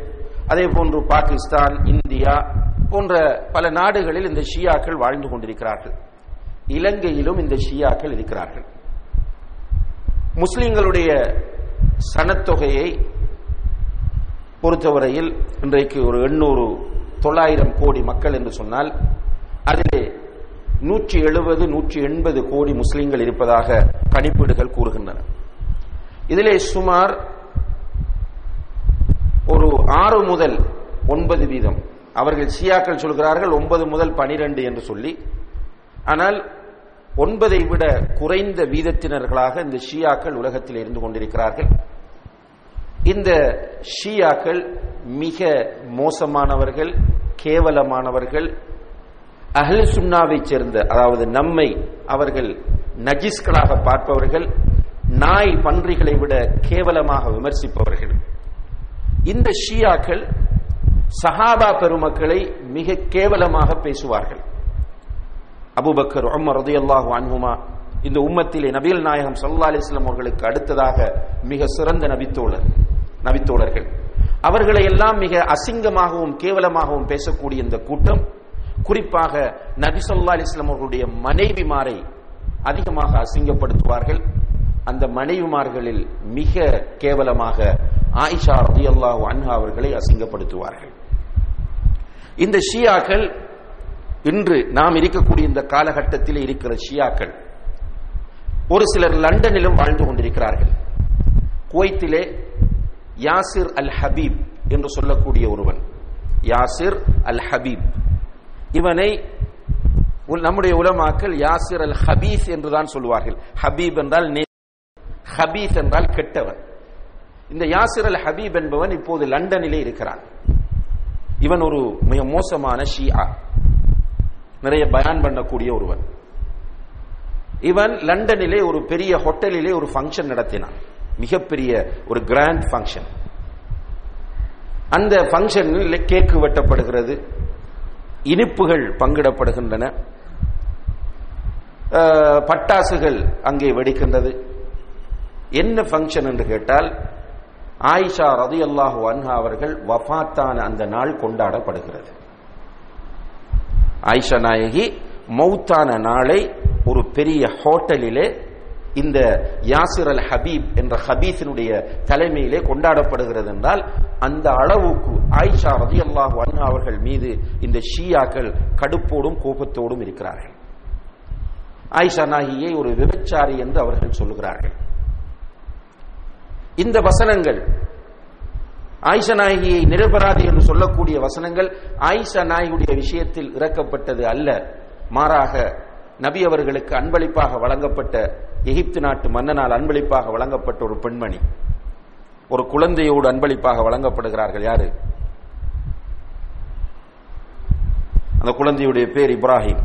அதே போன்று பாகிஸ்தான் இந்தியா போன்ற பல நாடுகளில் இந்த ஷியாக்கள் வாழ்ந்து கொண்டிருக்கிறார்கள். இலங்கையிலும் இந்த ஷியாக்கள் இருக்கிறார்கள். முஸ்லிம்களுடைய சனத்தொகையை பொறுத்தவரையில் இன்றைக்கு ஒரு எண்ணூறு தொள்ளாயிரம் கோடி மக்கள் என்று சொன்னால் அதிலே நூற்றி எழுபது நூற்றி எண்பது கோடி முஸ்லிம்கள் இருப்பதாக கணிப்பீடுகள் கூறுகின்றன. இதிலே சுமார் ஒரு ஆறு முதல் ஒன்பது வீதம் அவர்கள் ஷியாக்கள் சொல்கிறார்கள் ஒன்பது முதல் பனிரெண்டு என்று சொல்லி. ஆனால் ஒன்பதை விட குறைந்த வீதத்தினர்களாக இந்த ஷியாக்கள் உலகத்தில் இருந்து கொண்டிருக்கிறார்கள். இந்த ஷியாக்கள் மிக மோசமானவர்கள் கேவலமானவர்கள் அஹல் சுன்னாவை சேர்ந்த அதாவது நம்மை அவர்கள் நஜிஸ்களாக பார்ப்பவர்கள் நாய் பன்றிகளை விட கேவலமாக விமர்சிப்பவர்கள். இந்த ஷியாக்கள் சஹாபா பெருமக்களை மிக கேவலமாக பேசுவார்கள். அபுபக்கர் உமர் ரதியல்லாஹு அன்ஹுமா இந்த உம்மத்திலே நபிகள் நாயகம் சல்லா அலிஸ்லாம் அவர்களுக்கு அடுத்ததாக மிக சிறந்த நபித்தோழர் நபித்தோழர்கள். அவர்களை எல்லாம் மிக அசிங்கமாகவும் கேவலமாகவும் பேசக்கூடிய இந்த கூட்டம் குறிப்பாக நபி சொல்லா அலிஸ்லாம் அவர்களுடைய மனைவிமாரை அதிகமாக அசிங்கப்படுத்துவார்கள். அந்த மனைவிமார்களில் மிக கேவலமாக ஆயிஷா ரதியல்லாஹு அன்ஹா அவர்களை அசிங்கப்படுத்துவார்கள். இந்த ஷியாக்கள் இன்று நாம் இருக்கக்கூடிய இந்த காலகட்டத்தில் இருக்கிற ஷியாக்கள் ஒரு சிலர் லண்டனிலும் வாழ்ந்து கொண்டிருக்கிறார்கள். குவைத்திலே யாசிர் அல் ஹபீப் என்று சொல்லக்கூடிய ஒருவன் யாசிர் அல் ஹபீப் இவனை நம்முடைய உலமாக்கள் யாசிர் அல் ஹபீஸ் என்றுதான் சொல்வார்கள். ஹபீப் என்றால் ஹபீஸ் என்றால் கெட்டவன். இந்த யாசிர் அல் ஹபீப் என்பவன் இப்போது லண்டனிலே இருக்கிறான். இவன் ஒரு மிக மோசமான ஷியா. நிறைய பயான் பண்ணக்கூடிய ஒருவன். இவன் லண்டனிலே ஒரு பெரிய ஹோட்டலிலே ஒரு ஃபங்க்ஷன் நடத்தினான். மிகப்பெரிய ஒரு கிராண்ட் ஃபங்க்ஷன் அந்த ஃபங்க்ஷனில் கேக்கு வெட்டப்படுகிறது. இனிப்புகள் பங்கிடப்படுகின்றன. பட்டாசுகள் அங்கே வெடிக்கின்றது. என்ன ஃபங்க்ஷன் என்று கேட்டால் ஆயிஷா ரதி அல்லாஹு அன்ஹா அவர்கள் வஃத்தான அந்த நாள் கொண்டாடப்படுகிறது. ஆயிஷா நாயகி மௌத்தான நாளை ஒரு பெரிய ஹோட்டலிலே இந்த யாசிர் அல் ஹபீப் என்ற ஹபீஸினுடைய தலைமையிலே கொண்டாடப்படுகிறது என்றால் அந்த அளவுக்கு ஆயிஷா ரதி அல்லாஹு அன்ஹா அவர்கள் மீது இந்த ஷியாக்கள் கடுப்போடும் கோபத்தோடும் இருக்கிறார்கள். ஆயிஷா நாயகியை ஒரு விபச்சாரி என்று அவர்கள் சொல்லுகிறார்கள் இந்த வசனங்கள். ஆயிஷா நாயகியை நிரபராதி என்று சொல்லக்கூடிய வசனங்கள் ஆயிஷா நாயகியுடைய விஷயத்தில் இறக்கப்பட்டது அல்ல. மாறாக நபி அவர்களுக்கு அன்பளிப்பாக வழங்கப்பட்ட எகிப்து நாட்டு மன்னனால் அன்பளிப்பாக வழங்கப்பட்ட ஒரு பெண்மணி. ஒரு குழந்தையோடு அன்பளிப்பாக வழங்கப்படுகிறார்கள் யாரு? அந்த குழந்தையுடைய பேர் இப்ராஹிம்.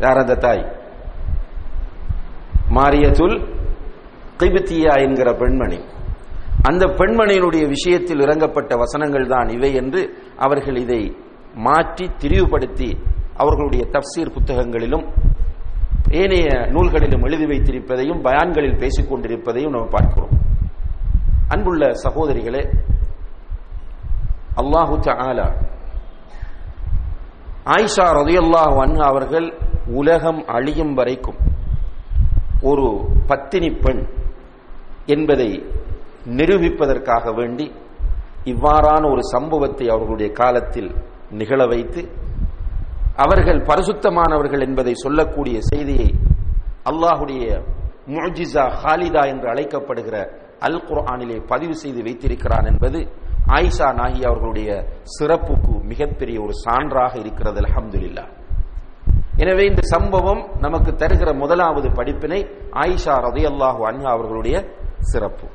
யார் அந்த தாய்? மாரியத்துல் திபித்தியா என்கிற பெண்மணி. அந்த பெண்மணியினுடைய விஷயத்தில் இறங்கப்பட்ட வசனங்கள் தான் இவை என்று அவர்கள் இதை மாற்றி திரிவுபடுத்தி அவர்களுடைய தப்சீர் புத்தகங்களிலும் ஏனைய நூல்களிலும் எழுதி வைத்திருப்பதையும் பயான்களில் பேசிக் கொண்டிருப்பதையும் நாம் பார்க்கிறோம். அன்புள்ள சகோதரிகளே அல்லாஹு ஆலா ஆயிஷா ரதியல்லாஹு அன்ஹா அவர்கள் உலகம் அழியும் வரைக்கும் ஒரு பத்தினி பெண் என்பதை நிரூபிப்பதற்காக வேண்டி இவ்வாறான ஒரு சம்பவத்தை அவர்களுடைய காலத்தில் நிகழ வைத்து அவர்கள் பரிசுத்தமானவர்கள் என்பதை சொல்லக்கூடிய செய்தியை அல்லாஹுடைய முஜிசா ஹாலிதா என்று அழைக்கப்படுகிற அல் குர்ஆனிலே பதிவு செய்து வைத்திருக்கிறான் என்பது ஆயிஷா நாகி அவர்களுடைய சிறப்புக்கு மிகப்பெரிய ஒரு சான்றாக இருக்கிறது அலமதுல்லா எனவே இந்த சம்பவம் நமக்கு தருகிற முதலாவது படிப்பினை ஆயிஷா ரதையல்லாஹு அன்ஹா அவர்களுடைய சிறப்பு.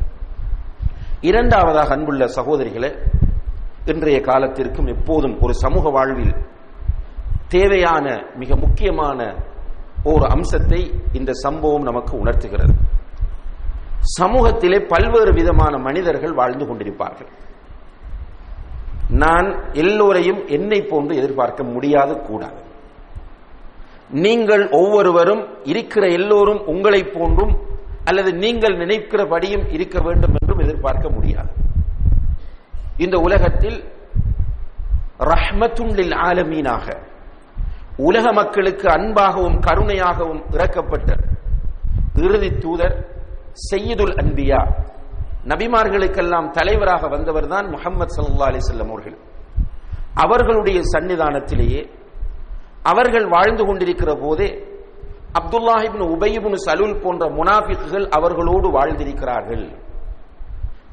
இரண்டாவதாக அன்புள்ள சகோதரிகளே இன்றைய காலத்திற்கும் எப்போதும் ஒரு சமூக வாழ்வில் தேவையான மிக முக்கியமான ஒரு அம்சத்தை இந்த சம்பவம் நமக்கு உணர்த்துகிறது. சமூகத்திலே பல்வேறு விதமான மனிதர்கள் வாழ்ந்து கொண்டிருப்பார்கள். நான் எல்லோரையும் என்னை போன்று எதிர்பார்க்க முடியாது கூடாது நீங்கள் ஒவ்வொருவரும் இருக்கிற எல்லோரும் உங்களை போன்றும் அல்லது நீங்கள் நினைக்கிறபடியும் இருக்க வேண்டும் என்றும் எதிர்பார்க்க முடியாது. இந்த உலகத்தில் ரஹ்மத்துள்ளில் ஆலமீனாக உலக மக்களுக்கு அன்பாகவும் கருணையாகவும் இறக்கப்பட்ட இறுதி தூதர் செய்யதுல் அன்பியா. நபிமார்களுக்கெல்லாம் தலைவராக வந்தவர் தான் முகமது சல்லா அலிசல்லம் அவர்கள். அவர்களுடைய சன்னிதானத்திலேயே அவர்கள் வாழ்ந்து கொண்டிருக்கிற போதே அப்துல்லாஹிபின் உபயிபின் சலுல் போன்ற முனாபிக்குகள் அவர்களோடு வாழ்ந்திருக்கிறார்கள்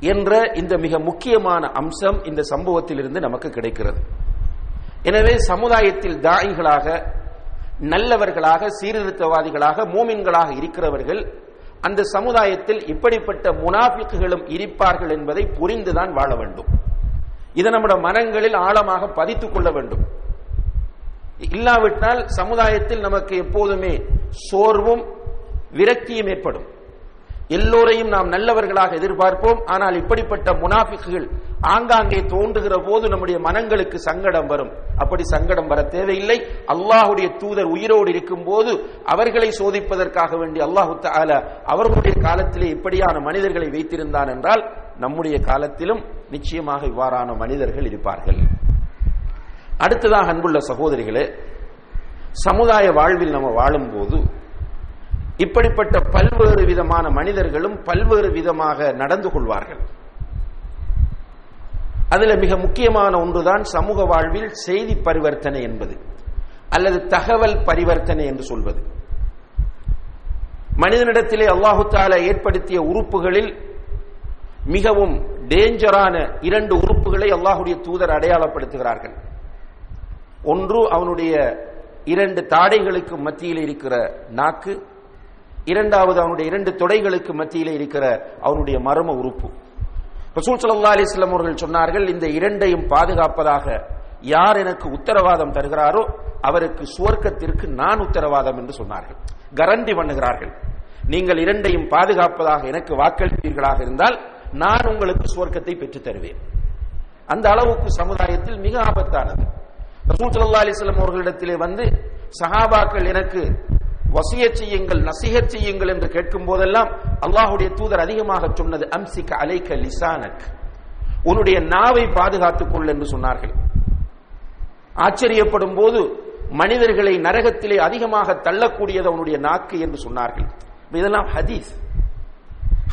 என்ற இந்த மிக முக்கியமான அம்சம் இந்த சம்பவத்திலிருந்து நமக்கு கிடைக்கிறது. எனவே சமுதாயத்தில் தாயிகளாக நல்லவர்களாக சீர்திருத்தவாதிகளாக மூமின்களாக இருக்கிறவர்கள் அந்த சமுதாயத்தில் இப்படிப்பட்ட முனாபிக்குகளும் இருப்பார்கள் என்பதை புரிந்துதான் வாழ வேண்டும். இதை நம்முடைய மனங்களில் ஆழமாக பதித்துக் கொள்ள வேண்டும். இல்லாவிட்டால் சமுதாயத்தில் நமக்கு எப்போதுமே சோர்வும் விரக்தியும் ஏற்படும். எல்லோரையும் நாம் நல்லவர்களாக எதிர்பார்ப்போம். ஆனால் இப்படிப்பட்ட முனாஃபிக்குகள் ஆங்காங்கே தோன்றுகிற போது நம்முடைய மனங்களுக்கு சங்கடம் வரும். அப்படி சங்கடம் வர தேவையில்லை. அல்லாஹுடைய தூதர் உயிரோடு இருக்கும் போது அவர்களை சோதிப்பதற்காக வேண்டி அல்லாஹு தால அவர்களுடைய காலத்திலே இப்படியான மனிதர்களை வைத்திருந்தான் என்றால் நம்முடைய காலத்திலும் நிச்சயமாக இவ்வாறான மனிதர்கள் இருப்பார்கள். அடுத்ததாக அன்புள்ள சகோதரிகளே சமுதாய வாழ்வில் நம்ம வாழும்போது இப்படிப்பட்ட பல்வேறு விதமான மனிதர்களும் பல்வேறு விதமாக நடந்து கொள்வார்கள். அதுல மிக முக்கியமான ஒன்றுதான் சமூக வாழ்வில் செய்தி பரிவர்த்தனை என்பது அல்லது தகவல் பரிவர்த்தனை என்று சொல்வது. மனிதனிடத்திலே அல்லாஹு தாலா ஏற்படுத்திய உறுப்புகளில் மிகவும் டேஞ்சரான இரண்டு உறுப்புகளை அல்லாஹுடைய தூதர் அடையாளப்படுத்துகிறார்கள். ஒன்று அவனுடைய இரண்டு தாடைகளுக்கு மத்தியில் இருக்கிற நாக்கு இரண்டாவது அவனுடைய இரண்டு தொடைகளுக்கு மத்தியில் இருக்கிற அவனுடைய மர்ம உறுப்பு. ரசூல் சல்லா அலிஸ்லாம் அவர்கள் சொன்னார்கள் இந்த இரண்டையும் பாதுகாப்பதாக யார் எனக்கு உத்தரவாதம் தருகிறாரோ அவருக்கு சுவர்க்கத்திற்கு நான் உத்தரவாதம் என்று சொன்னார்கள். கரண்டி பண்ணுகிறார்கள். நீங்கள் இரண்டையும் பாதுகாப்பதாக எனக்கு வாக்களிப்பீர்களாக இருந்தால் நான் உங்களுக்கு சுவர்க்கத்தை பெற்றுத் தருவேன். அந்த அளவுக்கு சமுதாயத்தில் மிக ஆபத்தானது. ரசூசல்லா அலிஸ்லாம் அவர்களிடத்திலே வந்து சஹாபாக்கள் எனக்கு வசிய செய்யுங்கள் நசிகர் செய்யுங்கள் என்று கேட்கும் போதெல்லாம் அல்லாஹுடைய தூதர் அதிகமாக சொன்னது அம்சிக்க அலைக்க லிசானக். உன்னுடைய நாவை பாதுகாத்துக் கொள் என்று சொன்னார்கள். ஆச்சரியப்படும் போது மனிதர்களை நரகத்திலே அதிகமாக தள்ளக்கூடியது அவனுடைய நாக்கு என்று சொன்னார்கள். இதெல்லாம் ஹதீஸ்.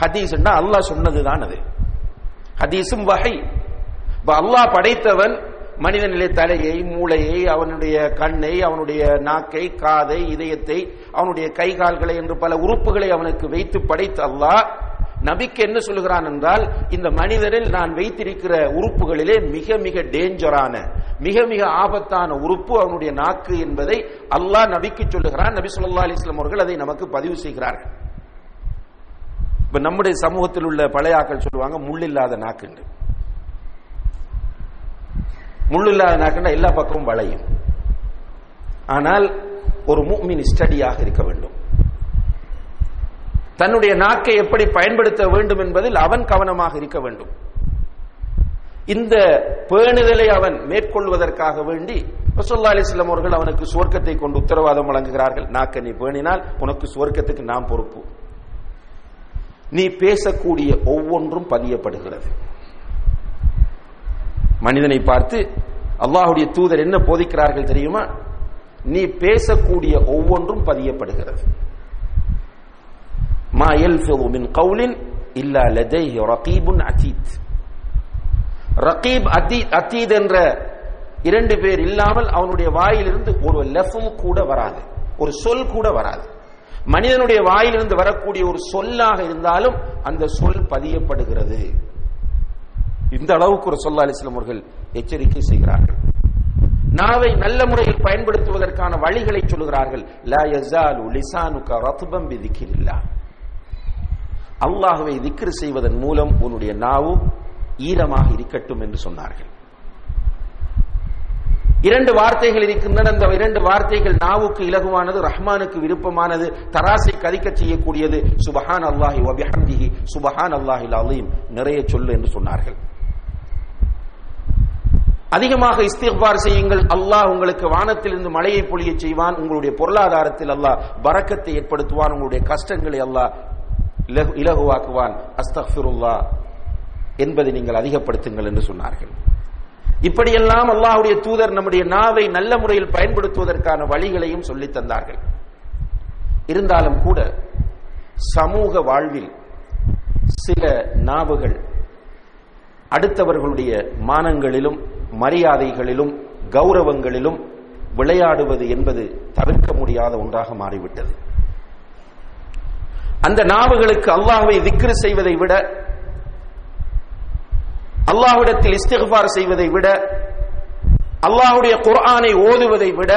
ஹதீஸ் அல்லாஹ் சொன்னதுதான் அது. ஹதீஸும் வகை அல்லாஹ் படைத்தவன் மனிதனிலே தலையை மூளையை அவனுடைய கண்ணை அவனுடைய நாக்கை காதை இதயத்தை அவனுடைய கை கால்களை என்று பல உறுப்புகளை அவனுக்கு வைத்து படைத்த அல்லாஹ் நபிக்கு என்ன சொல்லுகிறான் என்றால் இந்த மனிதரில் நான் வைத்திருக்கிற உறுப்புகளிலே மிக மிக டேஞ்சரான மிக மிக ஆபத்தான உறுப்பு அவனுடைய நாக்கு என்பதை அல்லாஹ் நபிக்கு சொல்லுகிறான். நபி சொல்லா அலிஸ்லாம் அவர்கள் அதை நமக்கு பதிவு செய்கிறார்கள். இப்ப நம்முடைய சமூகத்தில் உள்ள பழையாக்கள் சொல்லுவாங்க முள்ளில்லாத நாக்குண்டு. முள்ளில்லாத நாக்குண்டா எல்லா பக்கமும் வளையும். ஆனால் ஒரு மூமின் ஸ்டடியாக இருக்க வேண்டும். தன்னுடைய நாக்கை எப்படி பயன்படுத்த வேண்டும் என்பதில் அவன் கவனமாக இருக்க வேண்டும். இந்த பேணுதலை அவன் மேற்கொள்வதற்காக வேண்டி ரசோல்லா அலிஸ்லாம் அவர்கள் அவனுக்கு சுவர்க்கத்தை கொண்டு உத்தரவாதம் வழங்குகிறார்கள். நாக்க நீ பேணினால் உனக்கு சுவர்க்கத்துக்கு நாம் பொறுப்பு. நீ பேசக்கூடிய ஒவ்வொன்றும் பதியப்படுகிறது. மனிதனை பார்த்து அல்லாஹுடைய தூதர் என்ன போதிக்கிறார்கள் தெரியுமா? நீ பேசக்கூடிய ஒவ்வொன்றும் பதியப்படுகிறது. மா எல் மின் கவுலின் இல்லா லதைஹி ரகீபுன் அதீத். ரகீப் அதீத் அதீத் என்ற இரண்டு பேர் இல்லாமல் அவனுடைய வாயிலிருந்து ஒரு லெஃபும் கூட வராது. ஒரு சொல் கூட வராது. மனிதனுடைய வாயிலிருந்து வரக்கூடிய ஒரு சொல்லாக இருந்தாலும் அந்த சொல் பதியப்படுகிறது. இந்த அளவுக்கு ஒரு சொல்லா அலிஸ்லாம் அவர்கள் எச்சரிக்கை செய்கிறார்கள். நாவை நல்ல முறையில் பயன்படுத்துவதற்கான வழிகளை சொல்லுகிறார்கள். லா யஸாலு லிசானுக ரத்பம் பிதிக்கிரில்லா அல்லாஹுவை திக்ரு செய்வதன் மூலம் உன்னுடைய நாவு ஈரமாக இருக்கட்டும் என்று சொன்னார்கள். இரண்டு வார்த்தைகள் இருக்கின்றன. அந்த இரண்டு வார்த்தைகள் நாவுக்கு இலகுவானது ரஹ்மானுக்கு விருப்பமானது தராசை கதிக்க செய்யக்கூடியது. சுபஹான் அல்லாஹி வபிஹம்திஹி சுபஹான் அல்லாஹி அலீம். நிறைய சொல்லு என்று சொன்னார்கள். அதிகமாக இஸ்திஃபார் செய்யுங்கள். அல்லாஹ் உங்களுக்கு வானத்திலிருந்து மழையை பொழிய செய்வான். உங்களுடைய பொருளாதாரத்தில் அல்லாஹ் பறக்கத்தை ஏற்படுத்துவான். உங்களுடைய கஷ்டங்களை அல்லாஹ் இலகுவாக்குவான். அஸ்தஃபிருல்லா என்பதை நீங்கள் அதிகப்படுத்துங்கள் என்று சொன்னார்கள். இப்படியெல்லாம் அல்லாஹுடைய தூதர் நம்முடைய நாவை நல்ல முறையில் பயன்படுத்துவதற்கான வழிகளையும் சொல்லித் தந்தார்கள். இருந்தாலும் கூட சமூக வாழ்வில் சில நாவுகள் அடுத்தவர்களுடைய மானங்களிலும் மரியாதைகளிலும் கௌரவங்களிலும் விளையாடுவது என்பது தவிர்க்க முடியாத ஒன்றாக மாறிவிட்டது. அந்த நாவுகளுக்கு அல்லாஹுவை திக்ரு செய்வதை விட அல்லாஹ்விடத்தில் இஸ்திகார் செய்வதை விட அல்லாஹுடைய குர்ஆனை ஓதுவதை விட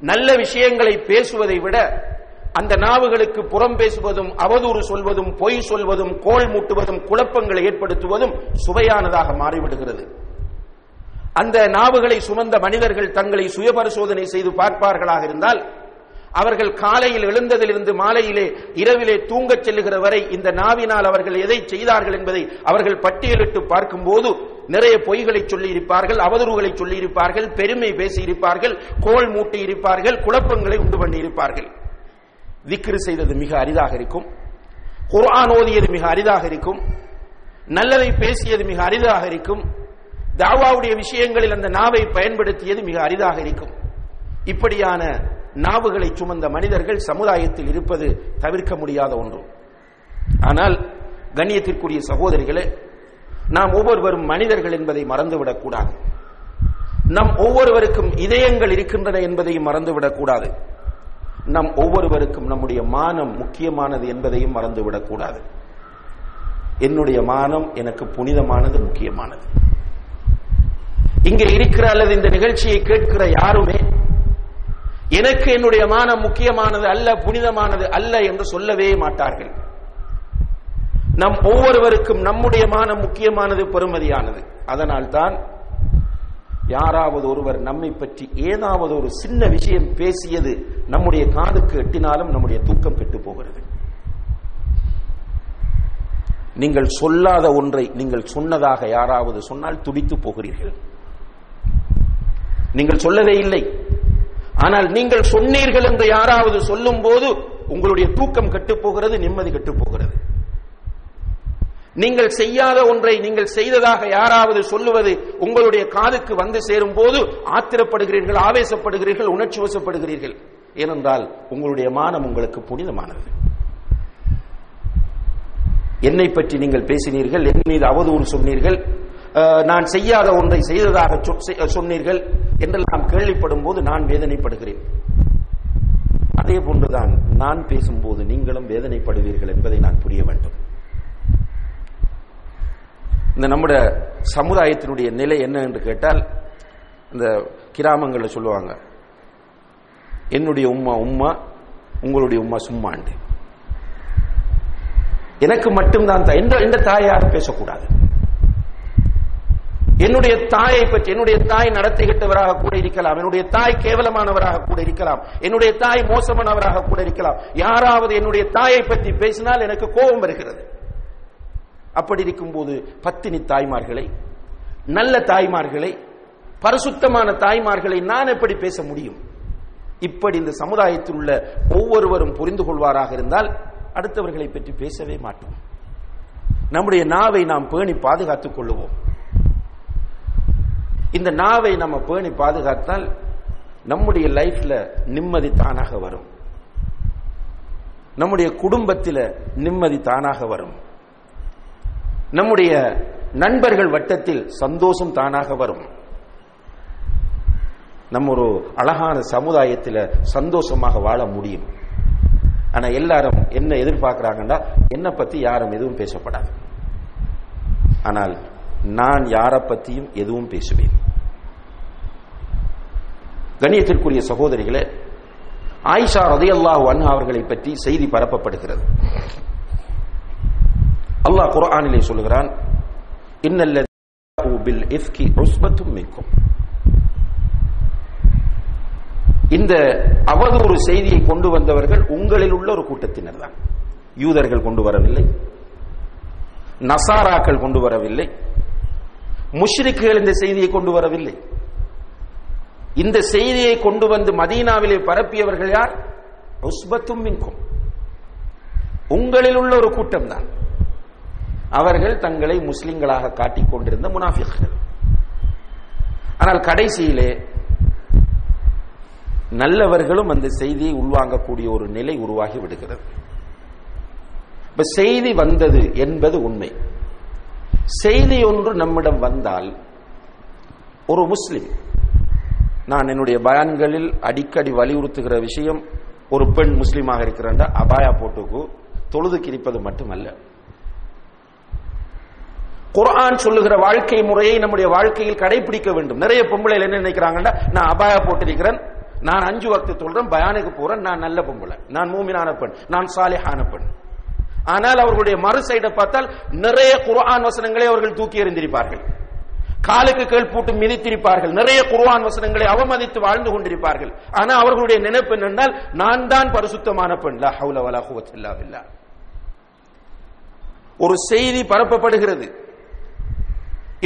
நல்ல விஷயங்களை பேசுவதை விட அந்த நாவுகளுக்கு புறம் பேசுவதும் அவதூறு சொல்வதும் பொய் சொல்வதும் கோல் மூட்டுவதும் குழப்பங்களை ஏற்படுத்துவதும் சுவையானதாக மாறிவிடுகிறது. அந்த நாவுகளை சுமந்த மனிதர்கள் தங்களை சுயபரிசோதனை செய்து பார்ப்பார்களாக இருந்தால் அவர்கள் காலையில் எழுந்ததிலிருந்து மாலையிலே இரவிலே தூங்கச் செல்லுகிற வரை இந்த நாவினால் அவர்கள் எதை செய்தார்கள் என்பதை அவர்கள் பட்டியலிட்டு பார்க்கும்போது நிறைய பொய்களை சொல்லியிருப்பார்கள் அவதூறுகளை சொல்லியிருப்பார்கள் பெருமை பேசியிருப்பார்கள் கோல் மூட்டி இருப்பார்கள் குழப்பங்களை உண்டு பண்ணியிருப்பார்கள். விக்ரு செய்தது மிக அரிதாக இருக்கும். குர்ஆன் ஓதியது மிக அரிதாக இருக்கும். நல்லதை பேசியது மிக அரிதாக இருக்கும். தாவாவுடைய விஷயங்களில் அந்த நாவை பயன்படுத்தியது மிக அரிதாக இருக்கும். இப்படியான நாவுகளை சுமந்த மனிதர்கள் சமுதாயத்தில் இருப்பது தவிர்க்க முடியாத ஒன்று. ஆனால் கண்ணியத்திற்குரிய சகோதரிகளே நாம் ஒவ்வொருவரும் மனிதர்கள் என்பதை மறந்துவிடக்கூடாது நம் ஒவ்வொருவருக்கும் இதயங்கள் இருக்கின்றன என்பதையும் மறந்துவிடக்கூடாது நம் ஒவ்வொருவருக்கும் நம்முடைய மானம் முக்கியமானது என்பதையும் மறந்துவிடக்கூடாது என்னுடைய மானம் எனக்கு புனிதமானது முக்கியமானது. இங்கே இருக்கிற அல்லது இந்த நிகழ்ச்சியை கேட்கிற யாருமே எனக்கு என்னுடைய மானம் முக்கியமானது அல்ல புனிதமானது அல்ல என்று சொல்லவே மாட்டார்கள். நம் ஒவ்வொருவருக்கும் நம்முடைய மானம் முக்கியமானது பெருமதியானது. அதனால்தான் யாராவது ஒருவர் நம்மை பற்றி ஏதாவது ஒரு சின்ன விஷயம் பேசியது நம்முடைய காதுக்கு எட்டினாலும் நம்முடைய தூக்கம் கெட்டு போகிறது. நீங்கள் சொல்லாத ஒன்றை நீங்கள் சொன்னதாக யாராவது சொன்னால் துடித்து போகிறீர்கள். நீங்கள் சொல்லவே இல்லை. ஆனால் நீங்கள் சொன்னீர்கள் என்று யாராவது சொல்லும் போது உங்களுடைய தூக்கம் கட்டுப்போகிறது நிம்மதி கட்டுப்போகிறது. நீங்கள் செய்யாத ஒன்றை நீங்கள் செய்ததாக யாராவது சொல்லுவது உங்களுடைய காதுக்கு வந்து சேரும் போது ஆத்திரப்படுகிறீர்கள் ஆவேசப்படுகிறீர்கள் உணர்ச்சி வசப்படுகிறீர்கள். ஏனென்றால் உங்களுடைய மானம் உங்களுக்கு புனிதமானது. என்னை பற்றி நீங்கள் பேசினீர்கள் என் மீது அவதூறு சொன்னீர்கள் நான் செய்யாத ஒன்றை செய்ததாக சொ- செ- சொன்னீர்கள் என்றெல்லாம் கேள்விப்படும் போது நான் வேதனைப்படுகிறேன். அதே போன்றுதான் நான் பேசும்போது நீங்களும் வேதனைப்படுவீர்கள் என்பதை நான் புரிய வேண்டும். இந்த நம்முடைய சமுதாயத்தினுடைய நிலை என்ன என்று கேட்டால் இந்த கிராமங்களில் சொல்லுவாங்க என்னுடைய உம்மா உம்மா உங்களுடைய உம்மா சும்மாண்டு எனக்கு மட்டும்தான் எந்த எந்த தாயார் பேசக்கூடாது. என்னுடைய தாயை பற்றி என்னுடைய தாய் நடத்தை கெட்டவராக கூட இருக்கலாம். என்னுடைய தாய் கேவலமானவராக கூட இருக்கலாம். என்னுடைய தாய் மோசமானவராக கூட இருக்கலாம். யாராவது என்னுடைய தாயை பற்றி பேசினால் எனக்கு கோபம் வருகிறது. அப்படி இருக்கும்போது பத்தினி தாய்மார்களை நல்ல தாய்மார்களை பரிசுத்தமான தாய்மார்களை நான் எப்படி பேச முடியும்? இப்படி இந்த சமுதாயத்தில் உள்ள ஒவ்வொருவரும் புரிந்து கொள்வாராக இருந்தால் அடுத்தவர்களை பற்றி பேசவே மாட்டோம். நம்முடைய நாவை நாம் பேணி பாதுகாத்துக் கொள்ளுவோம். இந்த நாவை நம்ம பேணி பாதுகாத்தால் நம்முடைய லைஃப்ல நிம்மதி தானாக வரும். நம்முடைய குடும்பத்தில் நிம்மதி தானாக வரும். நம்முடைய நண்பர்கள் வட்டத்தில் சந்தோஷம் தானாக வரும். நம்ம ஒரு அழகான சமுதாயத்தில் சந்தோஷமாக வாழ முடியும். ஆனா எல்லாரும் என்ன எதிர்பார்க்கிறாங்கன்னா என்னை பத்தி யாரும் எதுவும் பேசப்படாது. ஆனால் நான் யாரை பத்தியும் எதுவும் பேசுவேன். கணியத்திற்குரிய சகோதரிகளே ஆயிஷா ரதியல்லாஹு அண்ணா அவர்களை பற்றி செய்தி பரப்பப்படுகிறது. அல்லாஹ் குரானிலே சொல்லுகிறான் இன்னல்லதீன இந்த அவதூறு செய்தியை கொண்டு வந்தவர்கள் உங்களில் உள்ள ஒரு கூட்டத்தினர் தான். யூதர்கள் கொண்டு வரவில்லை. நசாராக்கள் கொண்டு வரவில்லை. முஷ்ரிக்குகள் இந்த செய்தியை கொண்டு வரவில்லை. இந்த செய்தியை கொண்டு வந்து மதீனாவிலே பரப்பியவர்கள் யார்? உஸ்பத்தும் மின்கும். உங்களில் உள்ள ஒரு கூட்டம் தான் அவர்கள் தங்களை முஸ்லிம்களாக காட்டிக் கொண்டிருந்த முனாஃபிக்கள் ஆனால் கடைசியிலே நல்லவர்களும் அந்த செய்தியை உள்வாங்கக்கூடிய ஒரு நிலை உருவாகி விடுகிறது. இப்ப செய்தி வந்தது என்பது உண்மை. செய்தி ஒன்று நம்மிடம் வந்தால் ஒரு முஸ்லிம் நான் என்னுடைய பயான்களில் அடிக்கடி வலியுறுத்துகிற விஷயம் ஒரு பெண் முஸ்லீமாக இருக்கிறாண்டா அபாயா போட்டுக்கு தொழுது கிரிப்பது மட்டுமல்ல. குரான் சொல்லுகிற வாழ்க்கை முறையை நம்முடைய வாழ்க்கையில் கடைபிடிக்க வேண்டும். நிறைய பொம்பளைகள் என்ன நினைக்கிறாங்கன்னா நான் அபாயா போட்டிருக்கிறேன் நான் அஞ்சு வக்து சொல்றேன் பயானுக்கு போறேன் நான் நல்ல பொம்பளை நான் மூமினான பெண் நான் சாலிஹான பெண். ஆனால் அவர்களுடைய மறு சைடை பார்த்தால் நிறைய குர்ஆன் வசனங்களை அவர்கள் தூக்கி எறிந்திருப்பார்கள். காலுக்கு கேள்பூட்டு மிதித்திருப்பார்கள். நிறைய குர்வான் வசனங்களை அவமதித்து வாழ்ந்து கொண்டிருப்பார்கள். ஆனா அவர்களுடைய நினைப்பு என்னென்னால் நான் தான் பரிசுத்தமான பெண். லா ஹவுல வலா பில்லா. ஒரு செய்தி பரப்பப்படுகிறது.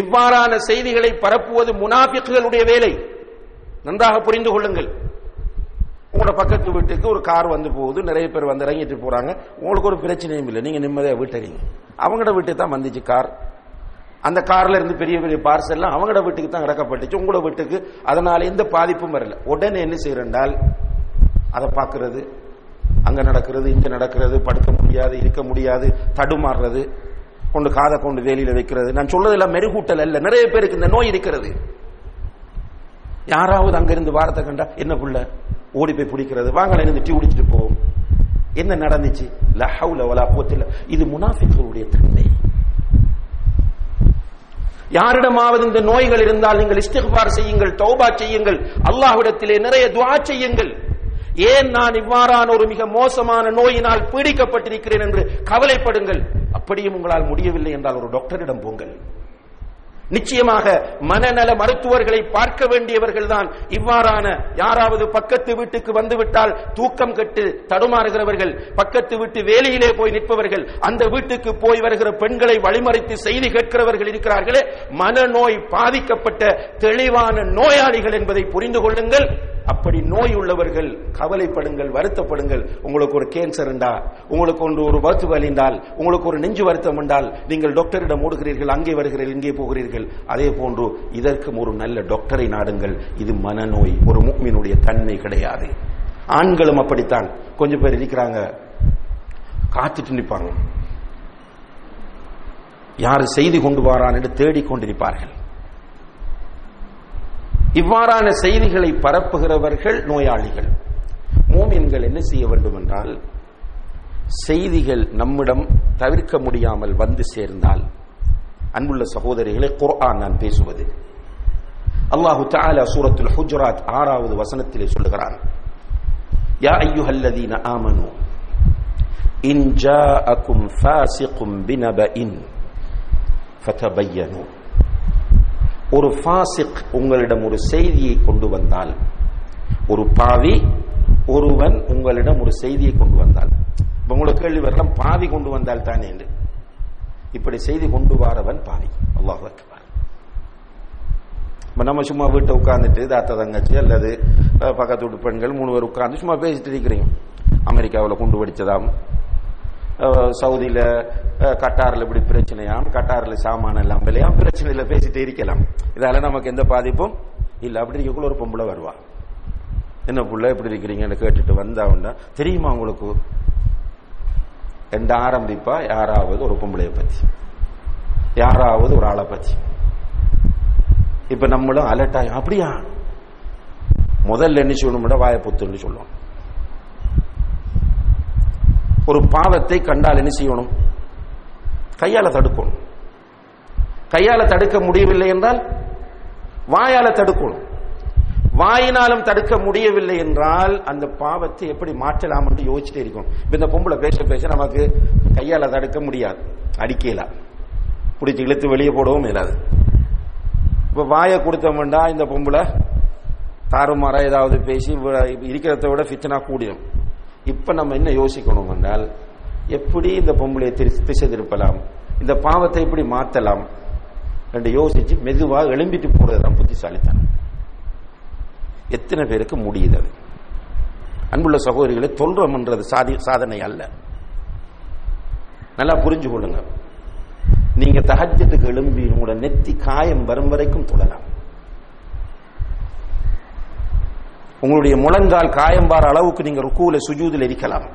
இவ்வாறான செய்திகளை பரப்புவது முனாபிக்குகளுடைய வேலை. நன்றாக புரிந்து கொள்ளுங்கள். உங்களோட பக்கத்து வீட்டுக்கு ஒரு கார் வந்து போகுது நிறைய பேர் வந்து இறங்கிட்டு போறாங்க. உங்களுக்கு ஒரு பிரச்சனையும் இல்லை நீங்க நிம்மதியாக வீட்டுறீங்க அவங்களோட வீட்டுக்கு தான் வந்துச்சு கார். அந்த கார்ல இருந்து பெரிய பெரிய பார்சல் எல்லாம் அவங்களோட வீட்டுக்கு தான் இறக்கப்பட்டுச்சு. உங்களோட வீட்டுக்கு அதனால எந்த பாதிப்பும் வரல. உடனே என்ன செய்யறேன்டால் அதை பார்க்கறது. அங்க நடக்கிறது இங்க நடக்கிறது படுக்க முடியாது இருக்க முடியாது தடுமாறுறது. கொண்டு காதை கொண்டு வேலியில வைக்கிறது. நான் சொல்றதெல்லாம் மெருகூட்டல் அல்ல. நிறைய பேருக்கு இந்த நோய் இருக்கிறது. யாராவது அங்கிருந்து வாரத்தை கண்டா என்ன புள்ள ஓடி போய் பிடிக்கிறது. வாங்கல இருந்து டீ குடிச்சிட்டு போவோம் என்ன நடந்துச்சு? லஹவுல வலா போத்தில் இது முனாஃபிக்களுடைய தன்மை. யாரிடமாவது இந்த நோய்கள் இருந்தால் நீங்கள் இஸ்திகார் செய்யுங்கள் தௌபா செய்யுங்கள் அல்லாஹ்விடத்திலே நிறைய துவா செய்யுங்கள். ஏன் நான் இவ்வாறான ஒரு மிக மோசமான நோயினால் பீடிக்கப்பட்டிருக்கிறேன் என்று கவலைப்படுங்கள்? அப்படியும் உங்களால் முடியவில்லை என்றால் ஒரு டாக்டரிடம் போங்கள். நிச்சயமாக மனநல மருத்துவர்களை பார்க்க வேண்டியவர்கள் தான் இவ்வாறான யாராவது பக்கத்து வீட்டுக்கு வந்துவிட்டால் தூக்கம் கெட்டு தடுமாறுகிறவர்கள் பக்கத்து வீட்டு வேலையிலே போய் நிற்பவர்கள் அந்த வீட்டுக்கு போய் வருகிற பெண்களை வழிமறைத்து செய்தி கேட்கிறவர்கள் இருக்கிறார்களே மனநோய் பாதிக்கப்பட்ட தெளிவான நோயாளிகள் என்பதை புரிந்து கொள்ளுங்கள். அப்படி நோய் உள்ளவர்கள் கவலைப்படுங்கள் வருத்தப்படுங்கள். உங்களுக்கு ஒரு கேன்சர் என்றா உங்களுக்கு ஒன்று ஒரு வகுத்து வலிந்தால் உங்களுக்கு ஒரு நெஞ்சு வருத்தம் என்றால் நீங்கள் டாக்டரிடம் ஓடுகிறீர்கள் அங்கே வருகிறீர்கள் இங்கே போகிறீர்கள். அதே போன்று இதற்கும் ஒரு நல்ல டாக்டரை நாடுங்கள். இது மனநோய் ஒரு முக்மீனுடைய தன்மை கிடையாது. ஆண்களும் அப்படித்தான். கொஞ்சம் பேர் இருக்கிறாங்க. காத்துட்டு நிற்பாங்க. யாரு செய்தி கொண்டு வாரான் என்று தேடிக்கொண்டிருப்பார்கள். இவ்வாறான செய்திகளை பரப்புகிறவர்கள் நோயாளிகள். மூமின்கள் என்ன செய்ய வேண்டும் என்றால் செய்திகள் நம்மிடம் தவிர்க்க முடியாமல் வந்து சேர்ந்தால் அன்புள்ள சகோதரிகளை குர்ஆன் நான் பேசுவது. அல்லாஹு தஆலா சூரத்துல் ஹுஜராத் ஆறாவது வசனத்திலே சொல்லுகிறான் யா அய்யுஹல்லதீன ஆமனு இன் ஜாஅக்கும் ஃபாசிகும் பினபஇன் ஃபதபையனு. ஒரு ஃபாசிக் உங்களிடம் ஒரு செய்தியை கொண்டு வந்தால் ஒரு பாவி ஒருவன் உங்களிடம் ஒரு செய்தியை கொண்டு வந்தால் இப்போ உங்களுக்கு கேள்வி வரலாம் பாவி கொண்டு வந்தால் தானே என்று. இப்படி செய்தி கொண்டு வாரவன் பாவி. அல்லாஹ் இப்போ இப்ப நம்ம சும்மா வீட்டை உட்காந்துட்டு தாத்தா தங்கச்சி அல்லது பக்கத்து வீட்டு பெண்கள் மூணு பேர் உட்கார்ந்து சும்மா பேசிட்டு இருக்கிறீங்க. அமெரிக்காவில் குண்டு வெடிச்சதாம் சவுதியில கட்டாரில் இப்படி பிரச்சனையாம் கட்டாரில் சாமான எல்லாம் விலையாம் பிரச்சனையில பேசிட்டு இருக்கலாம். இதால நமக்கு எந்த பாதிப்பும் இல்லை. அப்படி இருக்கக்குள்ள ஒரு பொம்பளை வருவா. என்ன புள்ள எப்படி இருக்கிறீங்கன்னு கேட்டுட்டு வந்தா உண்டா? தெரியுமா உங்களுக்கு? எந்த ஆரம்பிப்பா யாராவது ஒரு பொம்பளைய பத்தி. யாராவது ஒரு ஆளை பத்தி. இப்ப நம்மளும் அலர்ட் ஆகும் அப்படியா? முதல்ல என்ன சொல்லணும் வாய புத்துன்னு சொல்லுவோம். ஒரு பாவத்தை கண்டால் என்ன செய்யணும்? கையால தடுக்கணும். கையால தடுக்க முடியவில்லை என்றால் வாயால தடுக்கணும். வாயினாலும் தடுக்க முடியவில்லை என்றால் அந்த பாவத்தை எப்படி மாற்றலாம் என்று யோசிச்சுட்டே இருக்கும் இந்த பொம்பளை பேச பேச நமக்கு கையால தடுக்க முடியாது. அடிக்கலாம் பிடிச்சி இழுத்து வெளியே போடவும் இல்லாது இப்ப வாயை கொடுத்தோம்டா இந்த பொம்பளை தாறுமாறா ஏதாவது பேசி இருக்கிறத விட ஃபித்னா கூடிடும் இப்ப நம்ம என்ன யோசிக்கணும் என்றால் எப்படி இந்த பொம்பளையை திரு- திசை திருப்பலாம்? இந்த பாவத்தை எப்படி மாத்தலாம்? என்று யோசிச்சு மெதுவாக எழும்பிட்டு போறதுதான் புத்திசாலித்தனம். எத்தனை பேருக்கு முடியுது அது? அன்புள்ள சகோதரிகளை தொல்றம்ன்றது சாதி சாதனை அல்ல. நல்லா புரிஞ்சு கொள்ளுங்க. நீங்க தகஜத்துக்கு எழும்பி உங்களோட நெத்தி காயம் வரும் வரைக்கும் தொழலாம் உங்களுடைய முழங்கால் காயம்பார அளவுக்கு நீங்கள் ருக்கூல சுஜூதில் இருக்கலாம்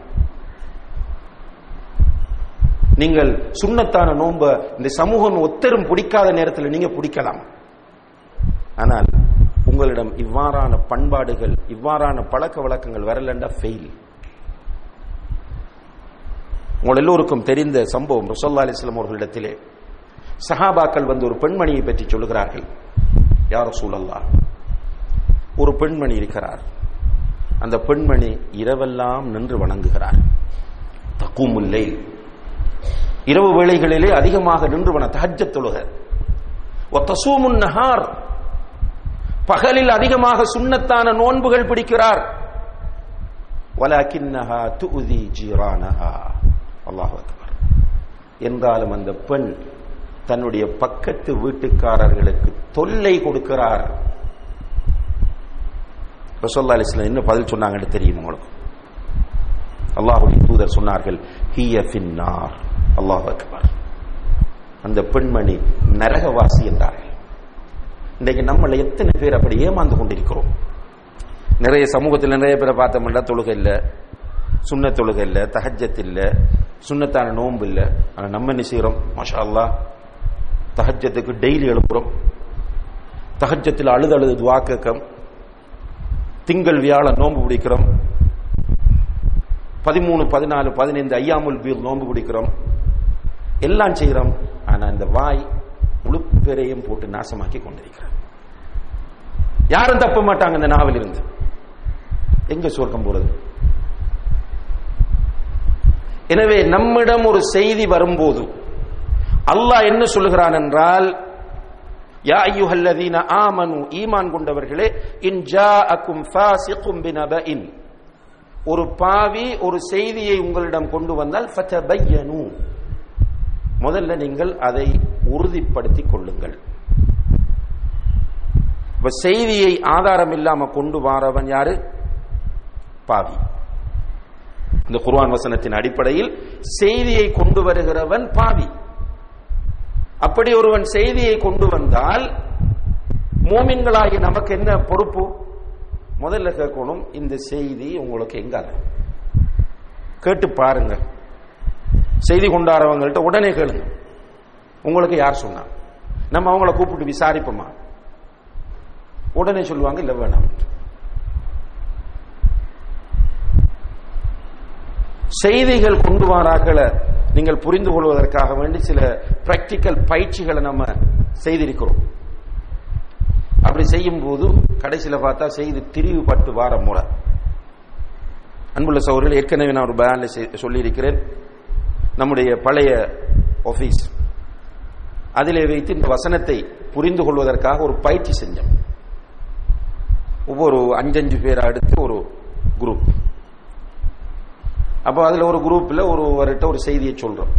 நீங்கள் சுண்ணத்தான நோன்ப இந்த சமூகம் ஒத்தரும் பிடிக்காத நேரத்தில் நீங்க பிடிக்கலாம். ஆனால் உங்களிடம் இவ்வாறான பண்பாடுகள் இவ்வாறான பழக்க வழக்கங்கள் வரலண்டா ஃபெயில் உங்கள் எல்லோருக்கும் தெரிந்த சம்பவம் ரசோல்லா அலிஸ்லாம் அவர்களிடத்திலே. சஹாபாக்கள் வந்து ஒரு பெண்மணியை பற்றி சொல்லுகிறார்கள். யார் சூழல்லா ஒரு பெண்மணி இருக்கிறார். அந்த பெண்மணி இரவெல்லாம் நின்று வணங்குகிறார். தக்கூமுல்லை இரவு வேளைகளிலே அதிகமாக நின்று வன தஹஜ தொழுக. ஒத்தசூமுன் நஹார். பகலில் அதிகமாக சுண்ணத்தான நோன்புகள் பிடிக்கிறார். வலாக்கின்னஹா துஉதி ஜீரானஹா. அல்லாஹ் அக்பர். என்றாலும் அந்த பெண் தன்னுடைய பக்கத்து வீட்டுக்காரர்களுக்கு தொல்லை கொடுக்கிறார். ரசோல்லா அலிஸ்லாம் என்ன பதில் சொன்னாங்கன்னு தெரியும் உங்களுக்கு? அல்லாஹுடைய தூதர் சொன்னார்கள் ஹிய ஃபின்னார். அல்லாஹ் அக்பர். அந்த பெண்மணி நரகவாசி என்றார்கள். இன்றைக்கு நம்மள எத்தனை பேர் அப்படி ஏமாந்து கொண்டிருக்கிறோம்? நிறைய சமூகத்தில் நிறைய பேரை பார்த்தோம்னா தொழுகை இல்லை சுண்ண தொழுகை இல்லை தஹஜத் இல்லை சுண்ணத்தான நோன்பு இல்லை. ஆனால் நம்ம என்ன செய்கிறோம் மாஷா அல்லா தஹஜத்துக்கு டெய்லி எழுப்புறோம். தஹஜத்தில் அழுது அழுது துவா திங்கள் வியாழன் நோன்பு பிடிக்கிறோம். பதிமூணு பதினாலு பதினைந்து ஐயாமுல் வீர் நோன்பு பிடிக்கிறோம். எல்லாம் செய்கிறோம். ஆனால் இந்த வாய் முழு பேரையும் போட்டு நாசமாக்கி கொண்டிருக்கிறார் யாரும் தப்ப மாட்டாங்க இந்த நாவல் இருந்து எங்க சுவர்க்கம் போறது? எனவே நம்மிடம் ஒரு செய்தி வரும்போது அல்லாஹ் என்ன சொல்லுகிறான் என்றால் யா ஐயுஹல்லதீன ஆமனு ஈமான் கொண்டவர்களே இன் ஜாஅக்கும் ஃபாசிகும் பினபஇன் ஒரு பாவி ஒரு செய்தியை உங்களிடம் கொண்டு வந்தால் ஃபதபையனு முதல்ல நீங்கள் அதை உறுதிப்படுத்திக் கொள்ளுங்கள் இப்ப செய்தியை ஆதாரம் இல்லாம கொண்டு வாரவன் யாரு பாவி இந்த குர்வான் வசனத்தின் அடிப்படையில் செய்தியை கொண்டு வருகிறவன் பாவி அப்படி ஒருவன் செய்தியை கொண்டு வந்தால் மூமின்களாகி நமக்கு என்ன பொறுப்பு? முதல்ல கேட்கணும் இந்த செய்தி உங்களுக்கு எங்க கேட்டு பாருங்க செய்தி கொண்டாடுறவங்கள்ட்ட உடனே கேளுங்க. உங்களுக்கு யார் சொன்னா? நம்ம அவங்கள கூப்பிட்டு விசாரிப்போமா? உடனே சொல்லுவாங்க இல்லை வேணாம். செய்திகள் கொண்டு வராக்களை நீங்கள் புரிந்து கொள்வதற்காக வேண்டி சில பிராக்டிக்கல் பயிற்சிகளை நம்ம செய்திருக்கிறோம். அப்படி செய்யும் போது கடைசியில் பார்த்தா செய்து திரிவுபட்டு வார முறை அன்புள்ள சௌர்கள் ஏற்கனவே நான் ஒரு பேன்ல சொல்லியிருக்கிறேன். நம்முடைய பழைய ஆஃபீஸ் அதிலே வைத்து இந்த வசனத்தை புரிந்து கொள்வதற்காக ஒரு பயிற்சி செஞ்சோம். ஒவ்வொரு அஞ்சஞ்சு பேரை அடுத்து ஒரு குரூப் அப்போ அதுல ஒரு குரூப்ல ஒருவர்கிட்ட ஒரு செய்தியை சொல்றோம்.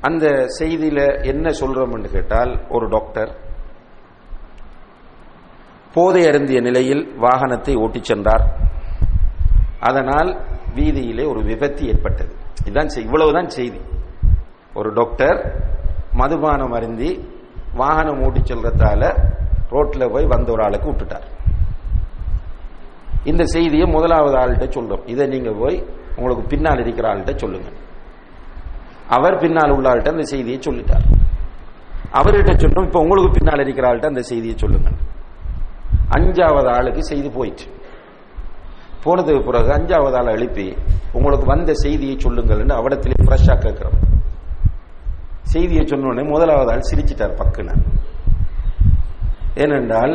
அந்த செய்தியில என்ன சொல்றோம்னு கேட்டால் ஒரு டாக்டர் போதை அருந்திய நிலையில் வாகனத்தை ஓட்டிச் சென்றார். அதனால் வீதியிலே ஒரு விபத்து ஏற்பட்டது. இதுதான் செய்- இவ்வளவுதான் செய்தி. ஒரு டாக்டர் மதுபானம் அருந்தி வாகனம் ஓட்டிச் செல்றதால ரோட்ல போய் வந்த ஒரு ஆளுக்கு விட்டுட்டார். இந்த செய்தியை முதலாவது ஆள்கிட்ட சொல்லும். இதை நீங்க போய் உங்களுக்கு பின்னால் இருக்கிற ஆள்கிட்ட சொல்லுங்க. அவர் பின்னால் உள்ள ஆள்கிட்ட அந்த செய்தியை சொல்லிட்டார். அவர்கிட்ட சொல்லும் இப்ப உங்களுக்கு பின்னால் இருக்கிற ஆள்கிட்ட அந்த செய்தியை சொல்லுங்க. அஞ்சாவது ஆளுக்கு செய்தி போயிட்டு போனதுக்கு பிறகு அஞ்சாவது ஆளை எழுப்பி உங்களுக்கு வந்த செய்தியை சொல்லுங்கள்னு அவடத்திலே ஃப்ரெஷ்ஷாக கேட்கிறோம். செய்தியை சொன்ன உடனே முதலாவது ஆள் சிரிச்சிட்டார் பக்குன்னு. ஏனென்றால்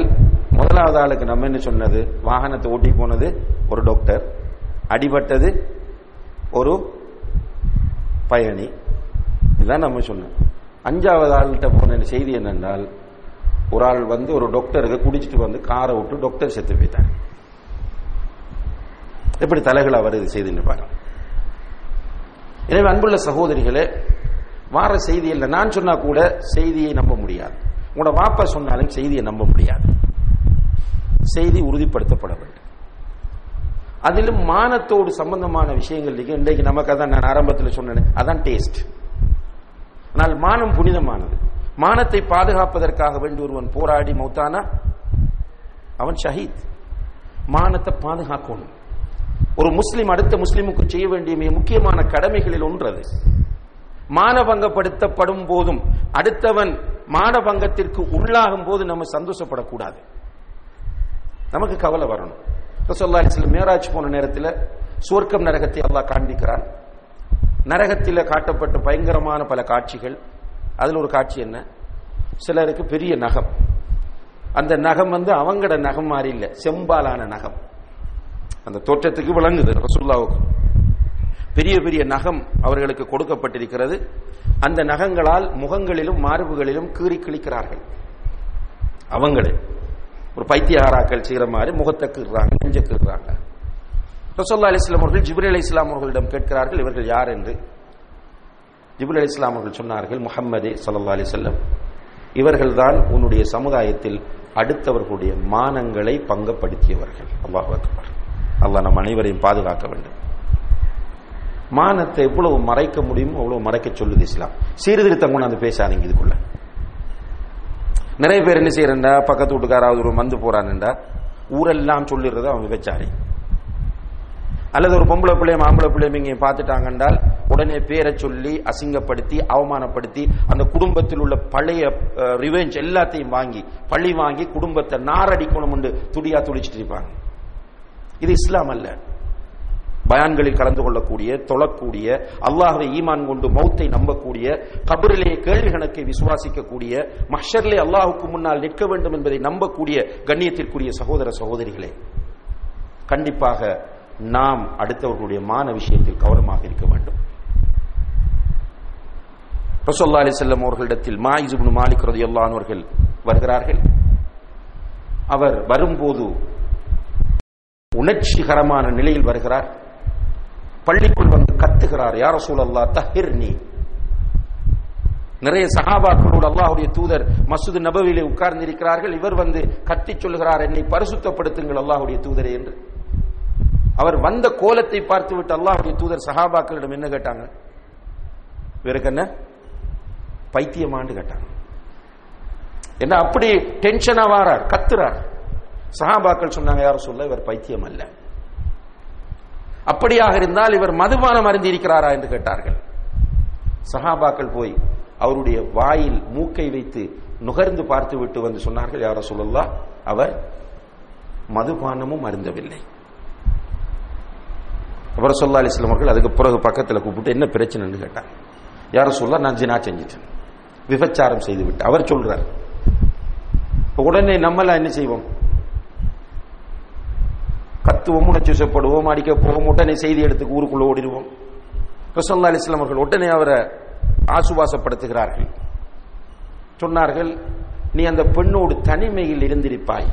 முதலாவது ஆளுக்கு நம்ம என்ன சொன்னது? வாகனத்தை ஓட்டி போனது ஒரு டாக்டர் அடிபட்டது ஒரு பயணி. இதுதான் நம்ம சொன்னோம். அஞ்சாவது ஆள்கிட்ட போன செய்தி என்னென்றால் ஒரு ஆள் வந்து ஒரு டாக்டருக்கு குடிச்சிட்டு வந்து காரை விட்டு டாக்டர் செத்து போயிட்டார் எப்படி தலைகளா வருது செய்தின்னு பாருங்க. எனவே அன்புள்ள சகோதரிகளே வார செய்தி இல்லை நான் சொன்னா கூட செய்தியை நம்ப முடியாது. உங்களோட வாப்பா சொன்னாலும் செய்தியை நம்ப முடியாது. செய்தி உறுதிப்படுத்தப்பட வேண்டும். அதிலும் மானத்தோடு சம்பந்தமான விஷயங்கள் இன்றைக்கு நமக்கு அதான் நான் ஆரம்பத்தில் சொன்னேன் அதான் டேஸ்ட் ஆனால் மானம் புனிதமானது. மானத்தை பாதுகாப்பதற்காக வேண்டி ஒருவன் போராடி மௌத்தானா? அவன் ஷஹீத். மானத்தை பாதுகாக்கணும். ஒரு முஸ்லீம் அடுத்த முஸ்லிமுக்கு செய்ய வேண்டிய மிக முக்கியமான கடமைகளில் ஒன்று அது மானபங்கப்படுத்தப்படும் போதும் அடுத்தவன் மானபங்கத்திற்கு உள்ளாகும் போது நம்ம சந்தோஷப்படக்கூடாது. நமக்கு கவலை வரணும். ரசோல்லா அலிஸ்லம் மேராஜ் போன நேரத்தில் சுவர்க்கம் நரகத்தை அல்லாஹ் காண்பிக்கிறான். நரகத்தில் காட்டப்பட்ட பயங்கரமான பல காட்சிகள். அதில் ஒரு காட்சி என்ன? சிலருக்கு பெரிய நகம். அந்த நகம் வந்து அவங்களோட நகம் மாதிரி இல்லை செம்பாலான நகம். அந்த தோற்றத்துக்கு விளங்குது ரசூல்லாவுக்கு பெரிய பெரிய நகம் அவர்களுக்கு கொடுக்கப்பட்டிருக்கிறது. அந்த நகங்களால் முகங்களிலும் மார்புகளிலும் கீறி கிழிக்கிறார்கள். அவங்களே. ஒரு பைத்தியகாராக்கள் செய்கிற மாதிரி முகத்தை கீறுறாங்க நெஞ்ச கீறுறாங்க. ரசோல்லா அலிஸ்லாம் அவர்கள் ஜிப்ரி அலி இஸ்லாம் அவர்களிடம் கேட்கிறார்கள் இவர்கள் யார் என்று. ஜிபுல் அலி இஸ்லாம் அவர்கள் சொன்னார்கள் முஹம்மதே சல்லா அலி செல்லம் இவர்கள்தான் உன்னுடைய சமுதாயத்தில் அடுத்தவர்களுடைய மானங்களை பங்கப்படுத்தியவர்கள். அல்லாஹ் அக்பர். அல்லாஹ் நம் அனைவரையும் பாதுகாக்க வேண்டும். மானத்தை எவ்வளவு மறைக்க முடியுமோ அவ்வளவு மறைக்க சொல்லுது இஸ்லாம். சீர்திருத்தம் கொண்டாந்து பேசாதீங்க இதுக்குள்ள. நிறைய பேர் என்ன செய்யறா பக்கத்து வீட்டுக்காராவது ஒரு மந்து போறான்டா. ஊரெல்லாம் சொல்லிடுறது அவன் விபச்சாரி. அல்லது ஒரு பொம்பளை பிள்ளையும் ஆம்பளை பிள்ளையும் இங்கே பார்த்துட்டாங்கன்றால் உடனே பேரை சொல்லி அசிங்கப்படுத்தி அவமானப்படுத்தி அந்த குடும்பத்தில் உள்ள பழைய ரிவெஞ்ச் எல்லாத்தையும் வாங்கி பழி வாங்கி குடும்பத்தை நாரடிக்கணும் என்று துடியா துடிச்சிட்டு இருப்பாங்க. இது இஸ்லாம் அல்ல. பயான்களில் கலந்து கொள்ளக்கூடிய தொழக்கூடிய அல்லாஹை ஈமான் கொண்டு மௌத்தை நம்பக்கூடிய கபரிலே கேள்வி கணக்கை விசுவாசிக்கக்கூடிய மஷர்லே அல்லாஹுக்கு முன்னால் நிற்க வேண்டும் என்பதை நம்பக்கூடிய கண்ணியத்திற்குரிய சகோதர சகோதரிகளே கண்டிப்பாக நாம் அடுத்தவர்களுடைய மான விஷயத்தில் கவனமாக இருக்க வேண்டும். ரசோல்லா அலி செல்லம் அவர்களிடத்தில் மாயிசுபுன் மாலிக் ரதியுல்லானவர்கள் வருகிறார்கள். அவர் வரும்போது உணர்ச்சிகரமான நிலையில் வருகிறார். பள்ளிக்குள் வந்து கத்துகிறார். யார சூழல்லா தஹிர் நீ நிறைய சகாபாக்களோடு அல்லாஹுடைய தூதர் மசூது நபவிலே உட்கார்ந்து இருக்கிறார்கள் இவர் வந்து கத்தி சொல்லுகிறார் என்னை பரிசுத்தப்படுத்துங்கள் அல்லாஹுடைய தூதரே என்று. அவர் வந்த கோலத்தை பார்த்து விட்டு அல்லாஹுடைய தூதர் சஹாபாக்களிடம் என்ன கேட்டாங்க? இவருக்கு என்ன? பைத்தியமாண்டு கேட்டாங்க. என்ன அப்படி டென்ஷனா வாரார் கத்துறார். சகாபாக்கள் சொன்னாங்க யாரும் சொல்ல இவர் பைத்தியம் அல்ல. அப்படியாக இருந்தால் இவர் மதுபானம் அருந்தி இருக்கிறாரா என்று கேட்டார்கள். சஹாபாக்கள் போய் அவருடைய வாயில் மூக்கை வைத்து நுகர்ந்து பார்த்து விட்டு வந்து சொன்னார்கள் யார சொல்லலா அவர் மதுபானமும் அருந்தவில்லை. அவர் சொல்லா அலிஸ்லாம் அவர்கள் அதுக்கு பிறகு பக்கத்தில் கூப்பிட்டு என்ன பிரச்சனைன்னு கேட்டாங்க யார சொல்ல நான் ஜினா செஞ்சிட்டேன். விபச்சாரம் செய்து விட்டு அவர் சொல்றார். உடனே நம்மளாம் என்ன செய்வோம்? கத்துவோம் உணர்ச்சிசப்படுவோம் அடிக்க போவோம் உடனே செய்தி எடுத்து ஊருக்குள்ள ஓடிடுவோம். ரசல்லா அலிஸ்லாம் அவர்கள் உடனே அவரை ஆசுவாசப்படுத்துகிறார்கள். சொன்னார்கள் நீ அந்த பெண்ணோடு தனிமையில் இருந்திருப்பாய்.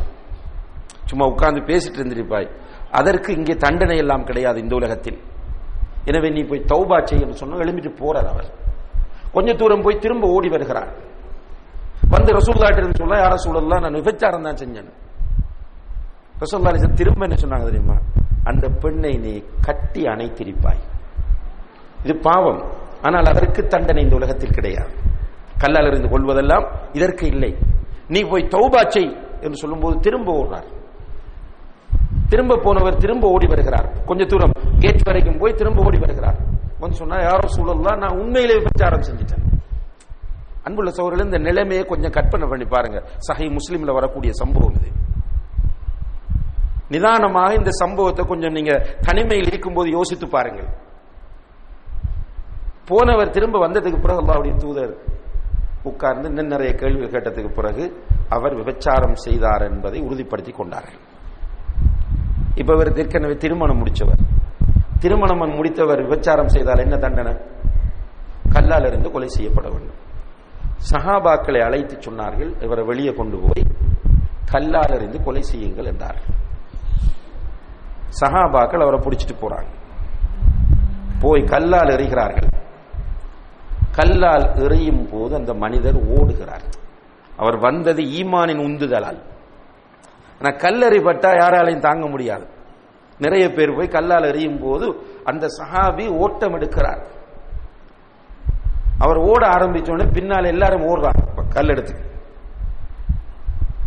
சும்மா உட்கார்ந்து பேசிட்டு இருந்திருப்பாய். அதற்கு இங்கே தண்டனை எல்லாம் கிடையாது இந்த உலகத்தில். எனவே நீ போய் தௌபா செய்ய சொன்ன எழும்பிட்டு போறார் அவர். கொஞ்ச தூரம் போய் திரும்ப ஓடி வருகிறார். வந்து ரசூல்லாட்டு சொல்ல யார சூழல்லாம் நான் விபச்சாரம் தான் செஞ்சேன். ரசூல்லா திரும்ப என்ன சொன்னாங்க தெரியுமா? அந்த பெண்ணை நீ கட்டி அணைத்திருப்பாய். இது பாவம். ஆனால் அதற்கு தண்டனை இந்த உலகத்தில் கிடையாது. கல்லால் இருந்து கொள்வதெல்லாம் இதற்கு இல்லை. நீ போய் தௌபாச்சை என்று சொல்லும்போது திரும்ப ஓடுறார். திரும்ப போனவர் திரும்ப ஓடி வருகிறார். கொஞ்ச தூரம். கேட் வரைக்கும் போய் திரும்ப ஓடி வருகிறார். வந்து சொன்னா யாரோ சூழல்லாம் நான் உண்மையிலே பிரச்சாரம் செஞ்சுட்டேன். அன்புள்ள சோழர்கள் இந்த நிலைமையை கொஞ்சம் கற்பனை பண்ணி பாருங்க. சகை முஸ்லீம்ல வரக்கூடிய சம்பவம் இது. நிதானமாக இந்த சம்பவத்தை கொஞ்சம் நீங்க தனிமையில் இருக்கும்போது யோசித்து பாருங்கள். போனவர் திரும்ப வந்ததுக்கு பிறகு அல்லாவுடைய தூதர் உட்கார்ந்து இன்னும் நிறைய கேள்வி கேட்டதுக்கு பிறகு அவர் விபச்சாரம் செய்தார் என்பதை உறுதிப்படுத்தி கொண்டார்கள். இப்ப இவர் ஏற்கனவே திருமணம் முடிச்சவர். திருமணம் முடித்தவர் விபச்சாரம் செய்தால் என்ன தண்டனை? கல்லால் இருந்து கொலை செய்யப்பட வேண்டும். சஹாபாக்களை அழைத்து சொன்னார்கள் இவரை வெளியே கொண்டு போய் கல்லால் இருந்து கொலை செய்யுங்கள் என்றார்கள். சஹாபாக்கள் அவரை பிடிச்சிட்டு போறாங்க. போய் கல்லால் எறிகிறார்கள். கல்லால் எறியும் போது அந்த மனிதர் ஓடுகிறார். அவர் வந்தது ஈமானின் உந்துதலால். ஆனா கல்லறிப்பட்டா யாராலையும் தாங்க முடியாது. நிறைய பேர் போய் கல்லால் எறியும் போது அந்த சஹாபி ஓட்டம் எடுக்கிறார். அவர் ஓட ஆரம்பிச்சோடனே பின்னால் எல்லாரும் ஓடுறாங்க. கல் எடுத்து.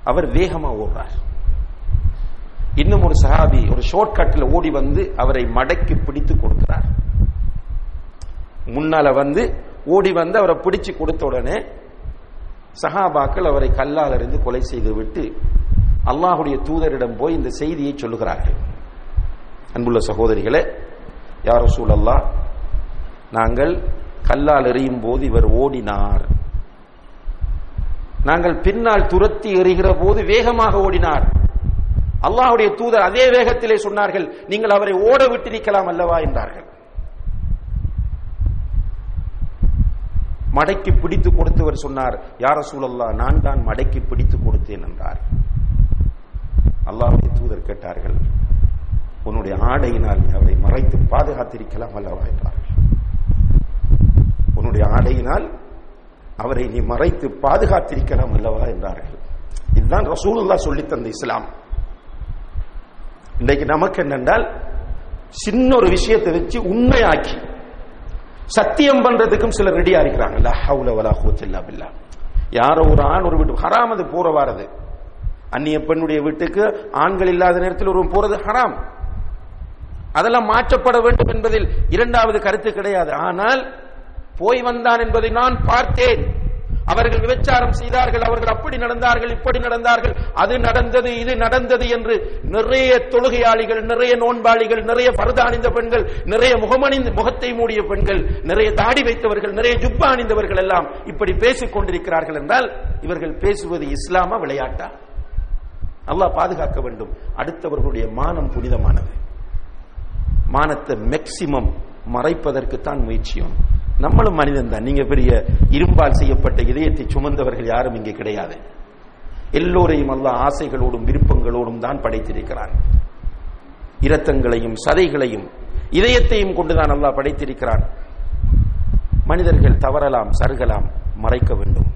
அவர் வேகமா ஓடுறார். இன்னும் ஒரு சஹாபி ஒரு ஷார்ட் கட்ல ஓடி வந்து அவரை மடக்கி பிடித்து கொடுக்கிறார். முன்னால வந்து ஓடி வந்து அவரை பிடிச்சு கொடுத்த உடனே சஹாபாக்கள் அவரை கல்லால் இருந்து கொலை செய்து விட்டு அல்லாஹுடைய தூதரிடம் போய் இந்த செய்தியை சொல்லுகிறார்கள். அன்புள்ள சகோதரிகளே யார சூழல்லா நாங்கள் கல்லால் எறியும் போது இவர் ஓடினார். நாங்கள் பின்னால் துரத்தி எறிகிற போது வேகமாக ஓடினார். அல்லாஹுடைய தூதர் அதே வேகத்திலே சொன்னார்கள் நீங்கள் அவரை ஓட விட்டு நிற்கலாம் அல்லவா? என்றார்கள். மடக்கி பிடித்து கொடுத்தவர் சொன்னார் யார சூழல்லா நான் தான் மடக்கி பிடித்து கொடுத்தேன் என்றார். அல்லாஹுடைய தூதர் கேட்டார்கள் உன்னுடைய ஆடையினால் நீ அவரை மறைத்து பாதுகாத்திருக்கலாம் அல்லவா? என்றார்கள். உன்னுடைய ஆடையினால் அவரை நீ மறைத்து பாதுகாத்திருக்கலாம் அல்லவா? என்றார்கள். இதுதான் ரசூலுல்லா சொல்லி தந்த இஸ்லாம். இன்றைக்கு நமக்கு என்னென்றால் சின்ன ஒரு விஷயத்தை வச்சு உண்மையாக்கி சத்தியம் பண்றதுக்கும் சிலர் ரெடியா இருக்கிறாங்கல்ல ஹவுல வலா ஹூத்தில்லா பில்லா. யாரோ ஒரு ஆண் ஒரு வீட்டு ஹராம் அது போற வாரது. அந்நிய பெண்ணுடைய வீட்டுக்கு ஆண்கள் இல்லாத நேரத்தில் ஒருவன் போறது ஹராம். அதெல்லாம் மாற்றப்பட வேண்டும் என்பதில் இரண்டாவது கருத்து கிடையாது. ஆனால் போய் வந்தான் என்பதை நான் பார்த்தேன். அவர்கள் விபச்சாரம் செய்தார்கள் அவர்கள் அப்படி நடந்தார்கள் இப்படி நடந்தார்கள் அது நடந்தது இது நடந்தது என்று நிறைய தொழுகையாளிகள் நிறைய நோன்பாளிகள் நிறைய பரத அணிந்த பெண்கள் நிறைய முகமணிந்த முகத்தை மூடிய பெண்கள் நிறைய தாடி வைத்தவர்கள் நிறைய ஜுப்பா அணிந்தவர்கள் எல்லாம் இப்படி பேசிக் கொண்டிருக்கிறார்கள் என்றால் இவர்கள் பேசுவது இஸ்லாமா விளையாட்டா? அல்லாஹ் பாதுகாக்க வேண்டும். அடுத்தவர்களுடைய மானம் புனிதமானது. மானத்தை மேக்சிமம் மறைப்பதற்குத்தான் முயற்சியும் நம்மளும் மனிதன் தான். நீங்க பெரிய இரும்பால் செய்யப்பட்ட இதயத்தை சுமந்தவர்கள் யாரும் இங்கே கிடையாது. எல்லோரையும் அல்ல ஆசைகளோடும் விருப்பங்களோடும் தான் படைத்திருக்கிறான். இரத்தங்களையும் சதைகளையும் இதயத்தையும் கொண்டுதான் அல்லாஹ் படைத்திருக்கிறான். மனிதர்கள் தவறலாம் சருகலாம் மறைக்க வேண்டும்.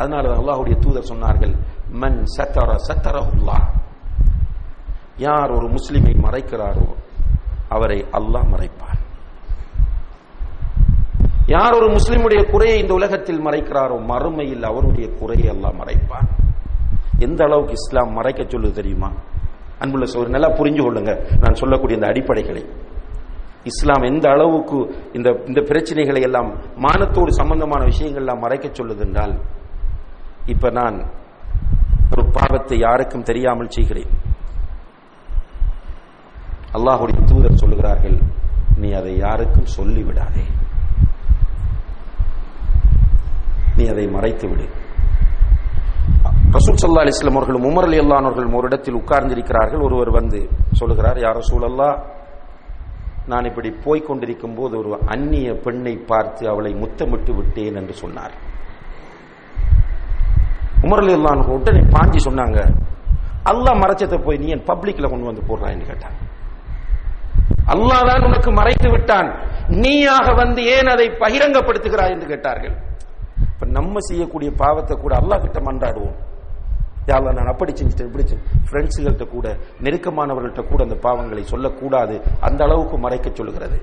அதனால அல்லாஹுடைய தூதர் சொன்னார்கள் மன் சத்தர சத்தரஹுல்லா யார் ஒரு முஸ்லிமை மறைக்கிறாரோ அவரை அல்லாஹ் மறைப்பார் யார் ஒரு முஸ்லிமுடைய குறையை இந்த உலகத்தில் மறைக்கிறாரோ மறுமையில் அவருடைய குறையை எல்லாம் மறைப்பார் எந்த அளவுக்கு இஸ்லாம் மறைக்க சொல்லுது தெரியுமா? அன்புள்ள சோர் நல்லா புரிஞ்சு கொள்ளுங்க. நான் சொல்லக்கூடிய இந்த அடிப்படைகளை. இஸ்லாம் எந்த அளவுக்கு இந்த இந்த பிரச்சனைகளை எல்லாம் மானத்தோடு சம்பந்தமான விஷயங்கள்லாம் மறைக்க சொல்லுது என்றால் இப்ப நான் ஒரு பாவத்தை யாருக்கும் தெரியாமல் செய்கிறேன். அல்லாஹுடைய தூதர் சொல்லுகிறார்கள் நீ அதை யாருக்கும் சொல்லிவிடாதே. நீ அதை மறைத்து விடு ரசூல் சல்லா அலிஸ்லாம் அவர்களும் உமர் அலி அல்லானவர்களும் ஒரு இடத்தில் உட்கார்ந்திருக்கிறார்கள். ஒருவர் வந்து சொல்லுகிறார் யார் ரசூல் அல்லா நான் இப்படி போய்க் கொண்டிருக்கும் போது ஒரு அந்நிய பெண்ணை பார்த்து அவளை முத்தமிட்டு விட்டேன் என்று சொன்னார். உமர் அலி அல்லான் உடனே பாஞ்சி சொன்னாங்க அல்லாஹ் மறைச்சதை போய் நீ என் பப்ளிக்ல கொண்டு வந்து போடுறான்னு கேட்டான் அல்லாதான் உனக்கு மறைத்து விட்டான். நீயாக வந்து ஏன் அதை பகிரங்கப்படுத்துகிறாய்? என்று கேட்டார்கள். இப்ப நம்ம செய்யக்கூடிய பாவத்தை கூட அல்லாஹ் கிட்ட மன்றாடுவோம் யாரில் நான் அப்படி செஞ்சுட்டேன் இப்படி ஃப்ரெண்ட்ஸுகள்கிட்ட கூட நெருக்கமானவர்கள்ட்ட கூட அந்த பாவங்களை சொல்லக்கூடாது. அந்த அளவுக்கு மறைக்க சொல்கிறது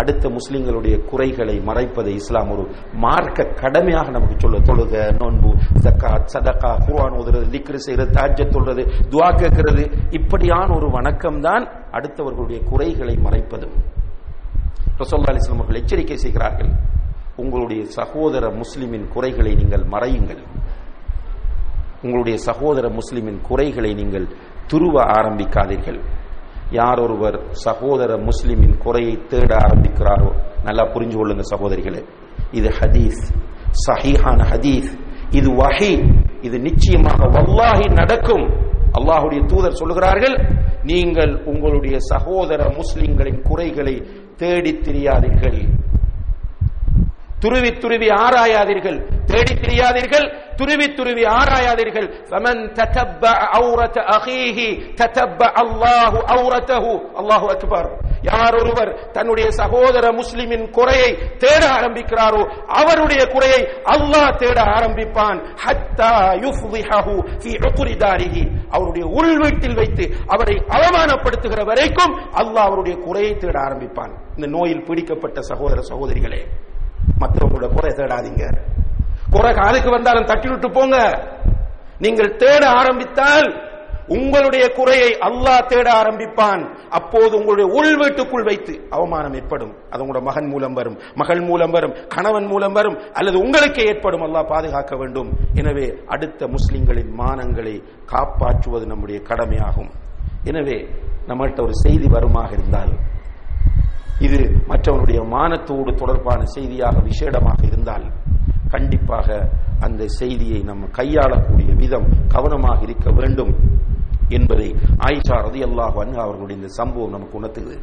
அடுத்த முஸ்லிம்களுடைய குறைகளை மறைப்பதை இஸ்லாம் ஒரு மார்க்க கடமையாக நமக்கு சொல்ல தொழுக நோன்பு ஜக்காத் சதக்கா குர்ஆன் ஓதுறது திக்ரு செய்கிறது தாஜ சொல்றது துவா கேட்கிறது. இப்படியான ஒரு வணக்கம் தான் அடுத்தவர்களுடைய குறைகளை மறைப்பதும். ரசோல்லா அலிஸ்லாம் அவர்கள் எச்சரிக்கை செய்கிறார்கள். உங்களுடைய சகோதர முஸ்லிமின் குறைகளை நீங்கள் மறையுங்கள். உங்களுடைய சகோதர முஸ்லிமின் குறைகளை நீங்கள் துருவ ஆரம்பிக்காதீர்கள். யார் ஒருவர் சகோதர முஸ்லிமின் குறையை தேட ஆரம்பிக்கிறாரோ நல்லா புரிஞ்சு கொள்ளுங்க சகோதரிகளே. இது ஹதீஸ். சஹீஹான ஹதீஸ். இது வகை இது நிச்சயமாக வல்லாகி நடக்கும். அல்லாஹுடைய தூதர் சொல்லுகிறார்கள் நீங்கள் உங்களுடைய சகோதர முஸ்லிம்களின் குறைகளை தேடித் தெரியாதீர்கள். துருவி துருவி ஆராயாதீர்கள். தேடி தெரியாதீர்கள். துருவி துருவி ஆராயாதீர்கள். ஃபமன் ததப்ப அவுரத அஹீஹி ததப்ப அல்லாஹு அவுரதஹு அல்லாஹு அக்பர் யார் ஒருவர் தன்னுடைய சகோதர முஸ்லிமின் குறையை தேட ஆரம்பிக்கிறாரோ அவருடைய குறையை அல்லாஹ் தேட ஆரம்பிப்பான். ஹத்தா யுஃப்திஹு ஃபீ உக்ரிதாரிஹி அவருடைய உள் வீட்டில் வைத்து அவரை அவமானப்படுத்துகிற வரைக்கும் அல்லாஹ் அவருடைய குறையை தேட ஆரம்பிப்பான். இந்த நோயில் பிடிக்கப்பட்ட சகோதர சகோதரிகளே மற்றவங்களோட குறை தேடாதீங்க. குறை காலுக்கு வந்தாலும் தட்டி விட்டு போங்க. நீங்கள் தேட ஆரம்பித்தால் உங்களுடைய குறையை அல்லாஹ் தேட ஆரம்பிப்பான். அப்போது உங்களுடைய உள் வீட்டுக்குள் வைத்து அவமானம் ஏற்படும். அது உங்களோட மகன் மூலம் வரும் மகள் மூலம் வரும் கணவன் மூலம் வரும் அல்லது உங்களுக்கே ஏற்படும். அல்லாஹ் பாதுகாக்க வேண்டும். எனவே அடுத்த முஸ்லிம்களின் மானங்களை காப்பாற்றுவது நம்முடைய கடமையாகும். எனவே நம்மள்கிட்ட ஒரு செய்தி வருமாக இருந்தால் இது மற்றவருடைய மானத்தோடு தொடர்பான செய்தியாக விசேடமாக இருந்தால் கண்டிப்பாக அந்த செய்தியை நம்ம கையாளக்கூடிய விதம் கவனமாக இருக்க வேண்டும் என்பதை ஆயிஷா ரதி அல்லாஹ் அவர்களுடைய இந்த சம்பவம் நமக்கு உணர்த்துது.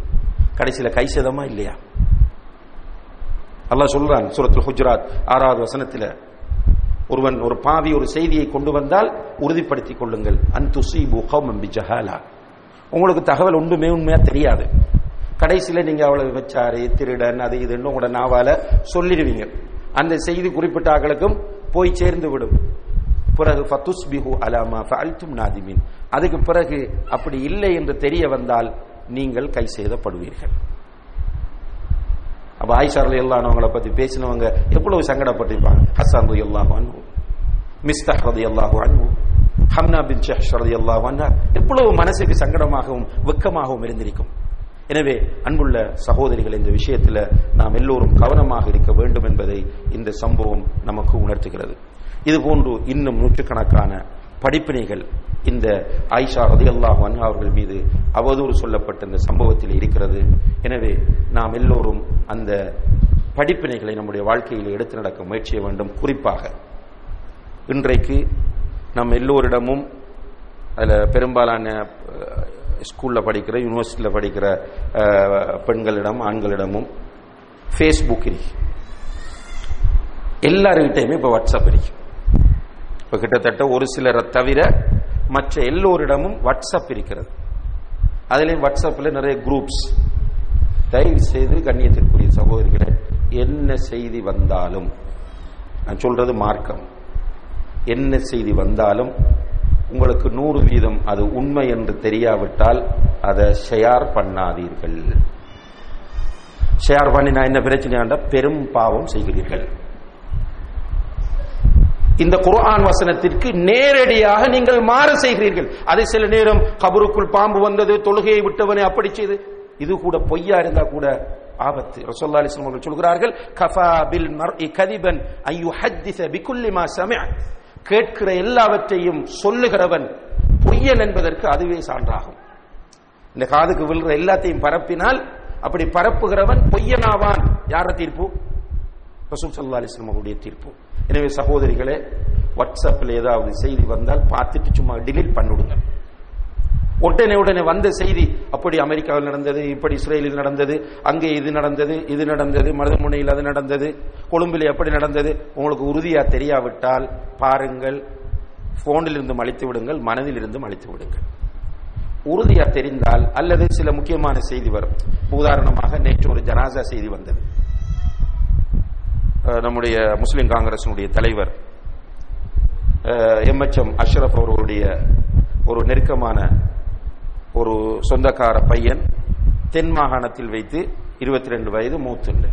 கடைசியில கைசதமா இல்லையா? அல்லாஹ் சொல்றான் சூரத்துல் ஹுஜராத் ஆறாவது வசனத்தில் ஒருவன் ஒரு பாவி ஒரு செய்தியை கொண்டு வந்தால் உறுதிப்படுத்திக் கொள்ளுங்கள். அன் துசி பிஜஹாலா உங்களுக்கு தகவல் ஒன்றுமே உண்மையா தெரியாது. கடைசியில நீங்க அவளை வச்சாரு திருடன் அது இதுன்னு உங்களோட நாவால சொல்லிடுவீங்க. அந்த செய்தி குறிப்பிட்ட ஆக்களுக்கும் போய் சேர்ந்து விடும். பிறகு ஃபத்துஸ்பிஹு அலாமா ஃபல்தும் நாதிமின். அதுக்கு பிறகு அப்படி இல்லை என்று தெரிய வந்தால் நீங்கள் கை செய்தப்படுவீர்கள் அப்ப ஆயிஷாரில் ரலியல்லாஹு அவங்கள பத்தி பேசினவங்க எவ்வளவு சங்கடப்பட்டிருப்பாங்க. ஹஸ்ஸான் எல்லாம் அன்ஹு மிஸ்தஹ் ரலியல்லாஹு அன்ஹு ஹம்னா பின் ஷஹ் எல்லாம் அன்ஹா. எவ்வளவு மனசுக்கு சங்கடமாகவும் வெக்கமாகவும் இருந்திருக்கும். எனவே அன்புள்ள சகோதரிகள் இந்த விஷயத்தில் நாம் எல்லோரும் கவனமாக இருக்க வேண்டும் என்பதை இந்த சம்பவம் நமக்கு உணர்த்துகிறது. இதுபோன்று இன்னும் நூற்றுக்கணக்கான படிப்பினைகள் இந்த ஆயிஷா ரதியல்லாஹு வன்ஹா அவர்கள் மீது அவதூறு சொல்லப்பட்ட இந்த சம்பவத்தில் இருக்கிறது. எனவே நாம் எல்லோரும் அந்த படிப்பினைகளை நம்முடைய வாழ்க்கையில் எடுத்து நடக்க முயற்சிய வேண்டும். குறிப்பாக இன்றைக்கு நம் எல்லோரிடமும் அதில் பெரும்பாலான ஸ்கூலில் படிக்கிற யூனிவர்சிட்டியில் படிக்கிற பெண்களிடம் ஆண்களிடமும் ஃபேஸ்புக் இருக்கு. எல்லாருக்கிட்டையுமே இப்போ வாட்ஸ்அப் இருக்கு. இப்போ கிட்டத்தட்ட ஒரு சிலரை தவிர மற்ற எல்லோரிடமும் வாட்ஸ்அப் இருக்கிறது. அதுலேயும் வாட்ஸ்அப்பில் நிறைய குரூப்ஸ் தயவு செய்து கண்ணியத்திற்குரிய சகோதரிகளை என்ன செய்தி வந்தாலும் நான் சொல்றது மார்க்கம். என்ன செய்தி வந்தாலும் உங்களுக்கு நூறு வீதம் அது உண்மை என்று தெரியாவிட்டால் அதை ஷேர் பண்ணாதீர்கள். ஷேர் பண்ணி நான் என்ன பிரச்சனை பெரும் பாவம் செய்கிறீர்கள். இந்த குர்ஆன் வசனத்திற்கு நேரடியாக நீங்கள் மாறு செய்கிறீர்கள். அதை சில நேரம் கபருக்குள் பாம்பு வந்தது தொழுகையை விட்டவனை அப்படி செய்து. இது கூட பொய்யா இருந்தா கூட ஆபத்து. ரசோல்லா அலிஸ்லாம் அவர்கள் சொல்கிறார்கள் கஃபா பில் மர்இ கதிபன் ஐயு யுஹத்திஸ பிகுல்லி மா சமிஅ கேட்கிற எல்லாவற்றையும் சொல்லுகிறவன் பொய்யன் என்பதற்கு அதுவே சான்றாகும். இந்த காதுக்கு விழுற எல்லாத்தையும் பரப்பினால் அப்படி பரப்புகிறவன் பொய்யனாவான். யார தீர்ப்பு? ரசூல் சல்லா அலிஸ்லாம் அவருடைய தீர்ப்பு. எனவே சகோதரிகளே வாட்ஸ்அப்பில் ஏதாவது செய்தி வந்தால் பார்த்துட்டு சும்மா டிலீட் பண்ணிவிடுங்க. உடனே உடனே வந்த செய்தி அப்படி அமெரிக்காவில் நடந்தது இப்படி இஸ்ரேலில் நடந்தது அங்கே இது நடந்தது இது நடந்தது மருதமுனையில் அது நடந்தது கொழும்பில் எப்படி நடந்தது. உங்களுக்கு உறுதியா தெரியாவிட்டால் பாருங்கள் போனில் இருந்தும் அழித்து விடுங்கள் மனதில் இருந்தும் அழித்து விடுங்கள். உறுதியா தெரிந்தால் அல்லது சில முக்கியமான செய்தி வரும். உதாரணமாக நேற்று ஒரு ஜனாசா செய்தி வந்தது. நம்முடைய முஸ்லிம் காங்கிரசினுடைய தலைவர் எம்எச்எம் அஷ்ரப் அவர்களுடைய ஒரு நெருக்கமான ஒரு சொந்தக்கார பையன் தென் மாகாணத்தில் வைத்து இருபத்தி ரெண்டு வயது மூத்துண்டு.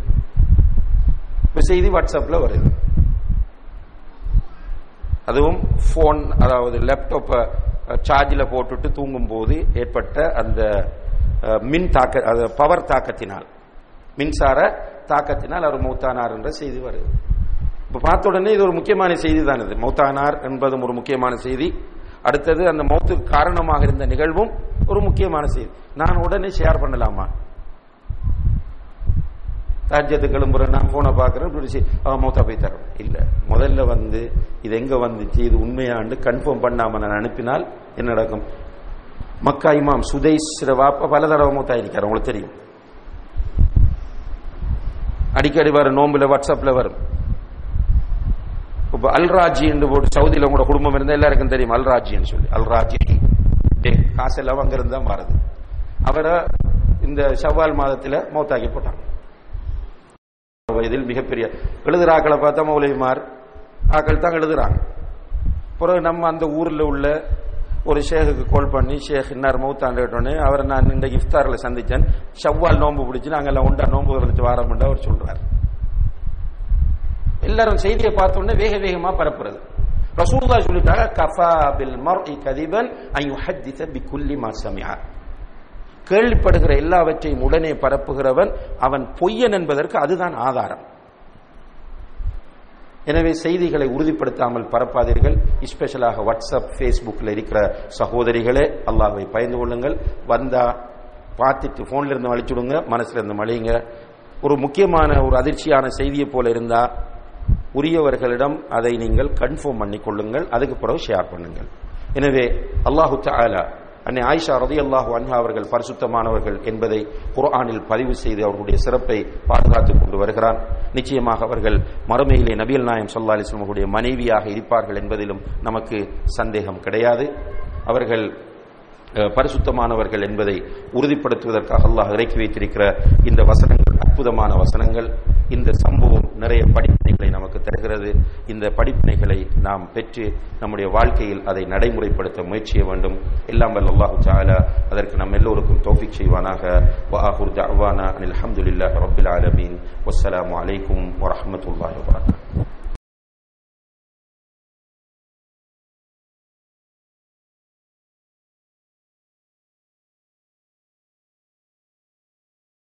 இப்ப செய்தி வாட்ஸ்அப்ல வருது. அதுவும் போன் அதாவது லேப்டாப்பை சார்ஜில் போட்டுட்டு தூங்கும் போது ஏற்பட்ட அந்த மின் தாக்க அது பவர் தாக்கத்தினால் மின்சார தாக்கத்தினால் அவர் மூத்தானார் என்ற செய்தி வருது. இப்ப பார்த்த உடனே இது ஒரு முக்கியமான செய்தி தான் இது. மௌத்தானார் என்பதும் ஒரு முக்கியமான செய்தி. அடுத்தது அந்த மௌத்துக்கு காரணமாக இருந்த நிகழ்வும் ஒரு முக்கியமான செய்தி. நான் உடனே ஷேர் பண்ணலாமா? ராஜ்யத்து கிளம்புறேன் நான் போனை பார்க்குறேன் இப்படி அவன் மௌத்தா போய் தரோம் இல்ல முதல்ல வந்து இது எங்க வந்துச்சு இது உண்மையாண்டு கன்ஃபார்ம் பண்ணாம நான் அனுப்பினால் என்ன நடக்கும்? மக்கா இமாம் சுதேஸ்வர வாப்பா பல தடவை மௌத்தா இருக்கார் உங்களுக்கு தெரியும். அடிக்கடி வரும் நோம்புல வாட்ஸ்அப்ல வரும். இப்போ அல்ராஜி என்று போட்டு சவுதியில் உங்களோட குடும்பம் இருந்தால் எல்லாருக்கும் தெரியும் அல்ராஜின்னு சொல்லி. அல்ராஜி. டே காசு எல்லாம் அங்கிருந்து தான் வருது அவரை இந்த செவ்வால் மாதத்தில் மௌத்தாக்கி போட்டாங்க. வயதில் மிகப்பெரிய எழுதுறாக்களை பார்த்தா மௌலிமார் ஆக்கள் தான் எழுதுறாங்க. பிறகு நம்ம அந்த ஊரில் உள்ள ஒரு ஷேகுக்கு கால் பண்ணி ஷேக் இன்னார் மௌத்தாண்டோடனே அவரை நான் இந்த இஃப்தாரில் சந்தித்தேன் ஷவ்வால் நோன்பு பிடிச்சி நாங்கள் எல்லாம் உண்டா நோன்பு வர வாரம் அவர் சொல்கிறார் எல்லாரும் செய்தியை பார்த்தோன்னே வேக வேகமா பரப்புறது. ரசூல்லா சொல்லிட்டாங்க கஃபா பில் மர்இ கதிபன் அன் யுஹத்திஸ பிகுல்லி மா சமிஅ கேள்விப்படுகிற எல்லாவற்றையும் உடனே பரப்புகிறவன் அவன் பொய்யன் என்பதற்கு அதுதான் ஆதாரம். எனவே செய்திகளை உறுதிப்படுத்தாமல் பரப்பாதீர்கள். ஸ்பெஷலாக வாட்ஸ்அப் ஃபேஸ்புக்கில் இருக்கிற சகோதரிகளே அல்லாஹை பயந்து கொள்ளுங்கள். வந்தா பார்த்துட்டு போன்ல இருந்து அழிச்சுடுங்க மனசுல இருந்து மழியுங்க ஒரு முக்கியமான ஒரு அதிர்ச்சியான செய்தியை போல இருந்தா உரியவர்களிடம் அதை நீங்கள் கன்ஃபார்ம் பண்ணி கொள்ளுங்கள் அதுக்கு பிறகு ஷேர் பண்ணுங்கள். எனவே அல்லாஹு தாலா அன்னை ஆயிஷா ரதி அல்லாஹு அன்ஹா அவர்கள் பரிசுத்தமானவர்கள் என்பதை குர்ஆனில் பதிவு செய்து அவர்களுடைய சிறப்பை பாதுகாத்துக் கொண்டு வருகிறான். நிச்சயமாக அவர்கள் மறுமையிலே நபியல் நாயம் சொல்லா அலிஸ்லமுடைய மனைவியாக இருப்பார்கள் என்பதிலும் நமக்கு சந்தேகம் கிடையாது. அவர்கள் பரிசுத்தமானவர்கள் என்பதை உறுதிப்படுத்துவதற்காக அல்லாஹ் இறக்கி வைத்திருக்கிற இந்த வசனங்கள் அற்புதமான வசனங்கள். இந்த சம்பவம் நிறைய படிப்பினைகளை நமக்கு தருகிறது. இந்த படிப்பினைகளை நாம் பெற்று நம்முடைய வாழ்க்கையில் அதை நடைமுறைப்படுத்த முயற்சிய வேண்டும். எல்லாம் வல்ல அல்லாஹு சாலா அதற்கு நம் எல்லோருக்கும் தோஃபிக் செய்வானாக. வஆஹிர் தஅவானா அனில் ஹம்துலில்லாஹி ரப்பில் ஆலமீன். வஸ்ஸலாமு அலைக்கும் வரமத்துல்லாஹ் வபரகாத்துஹு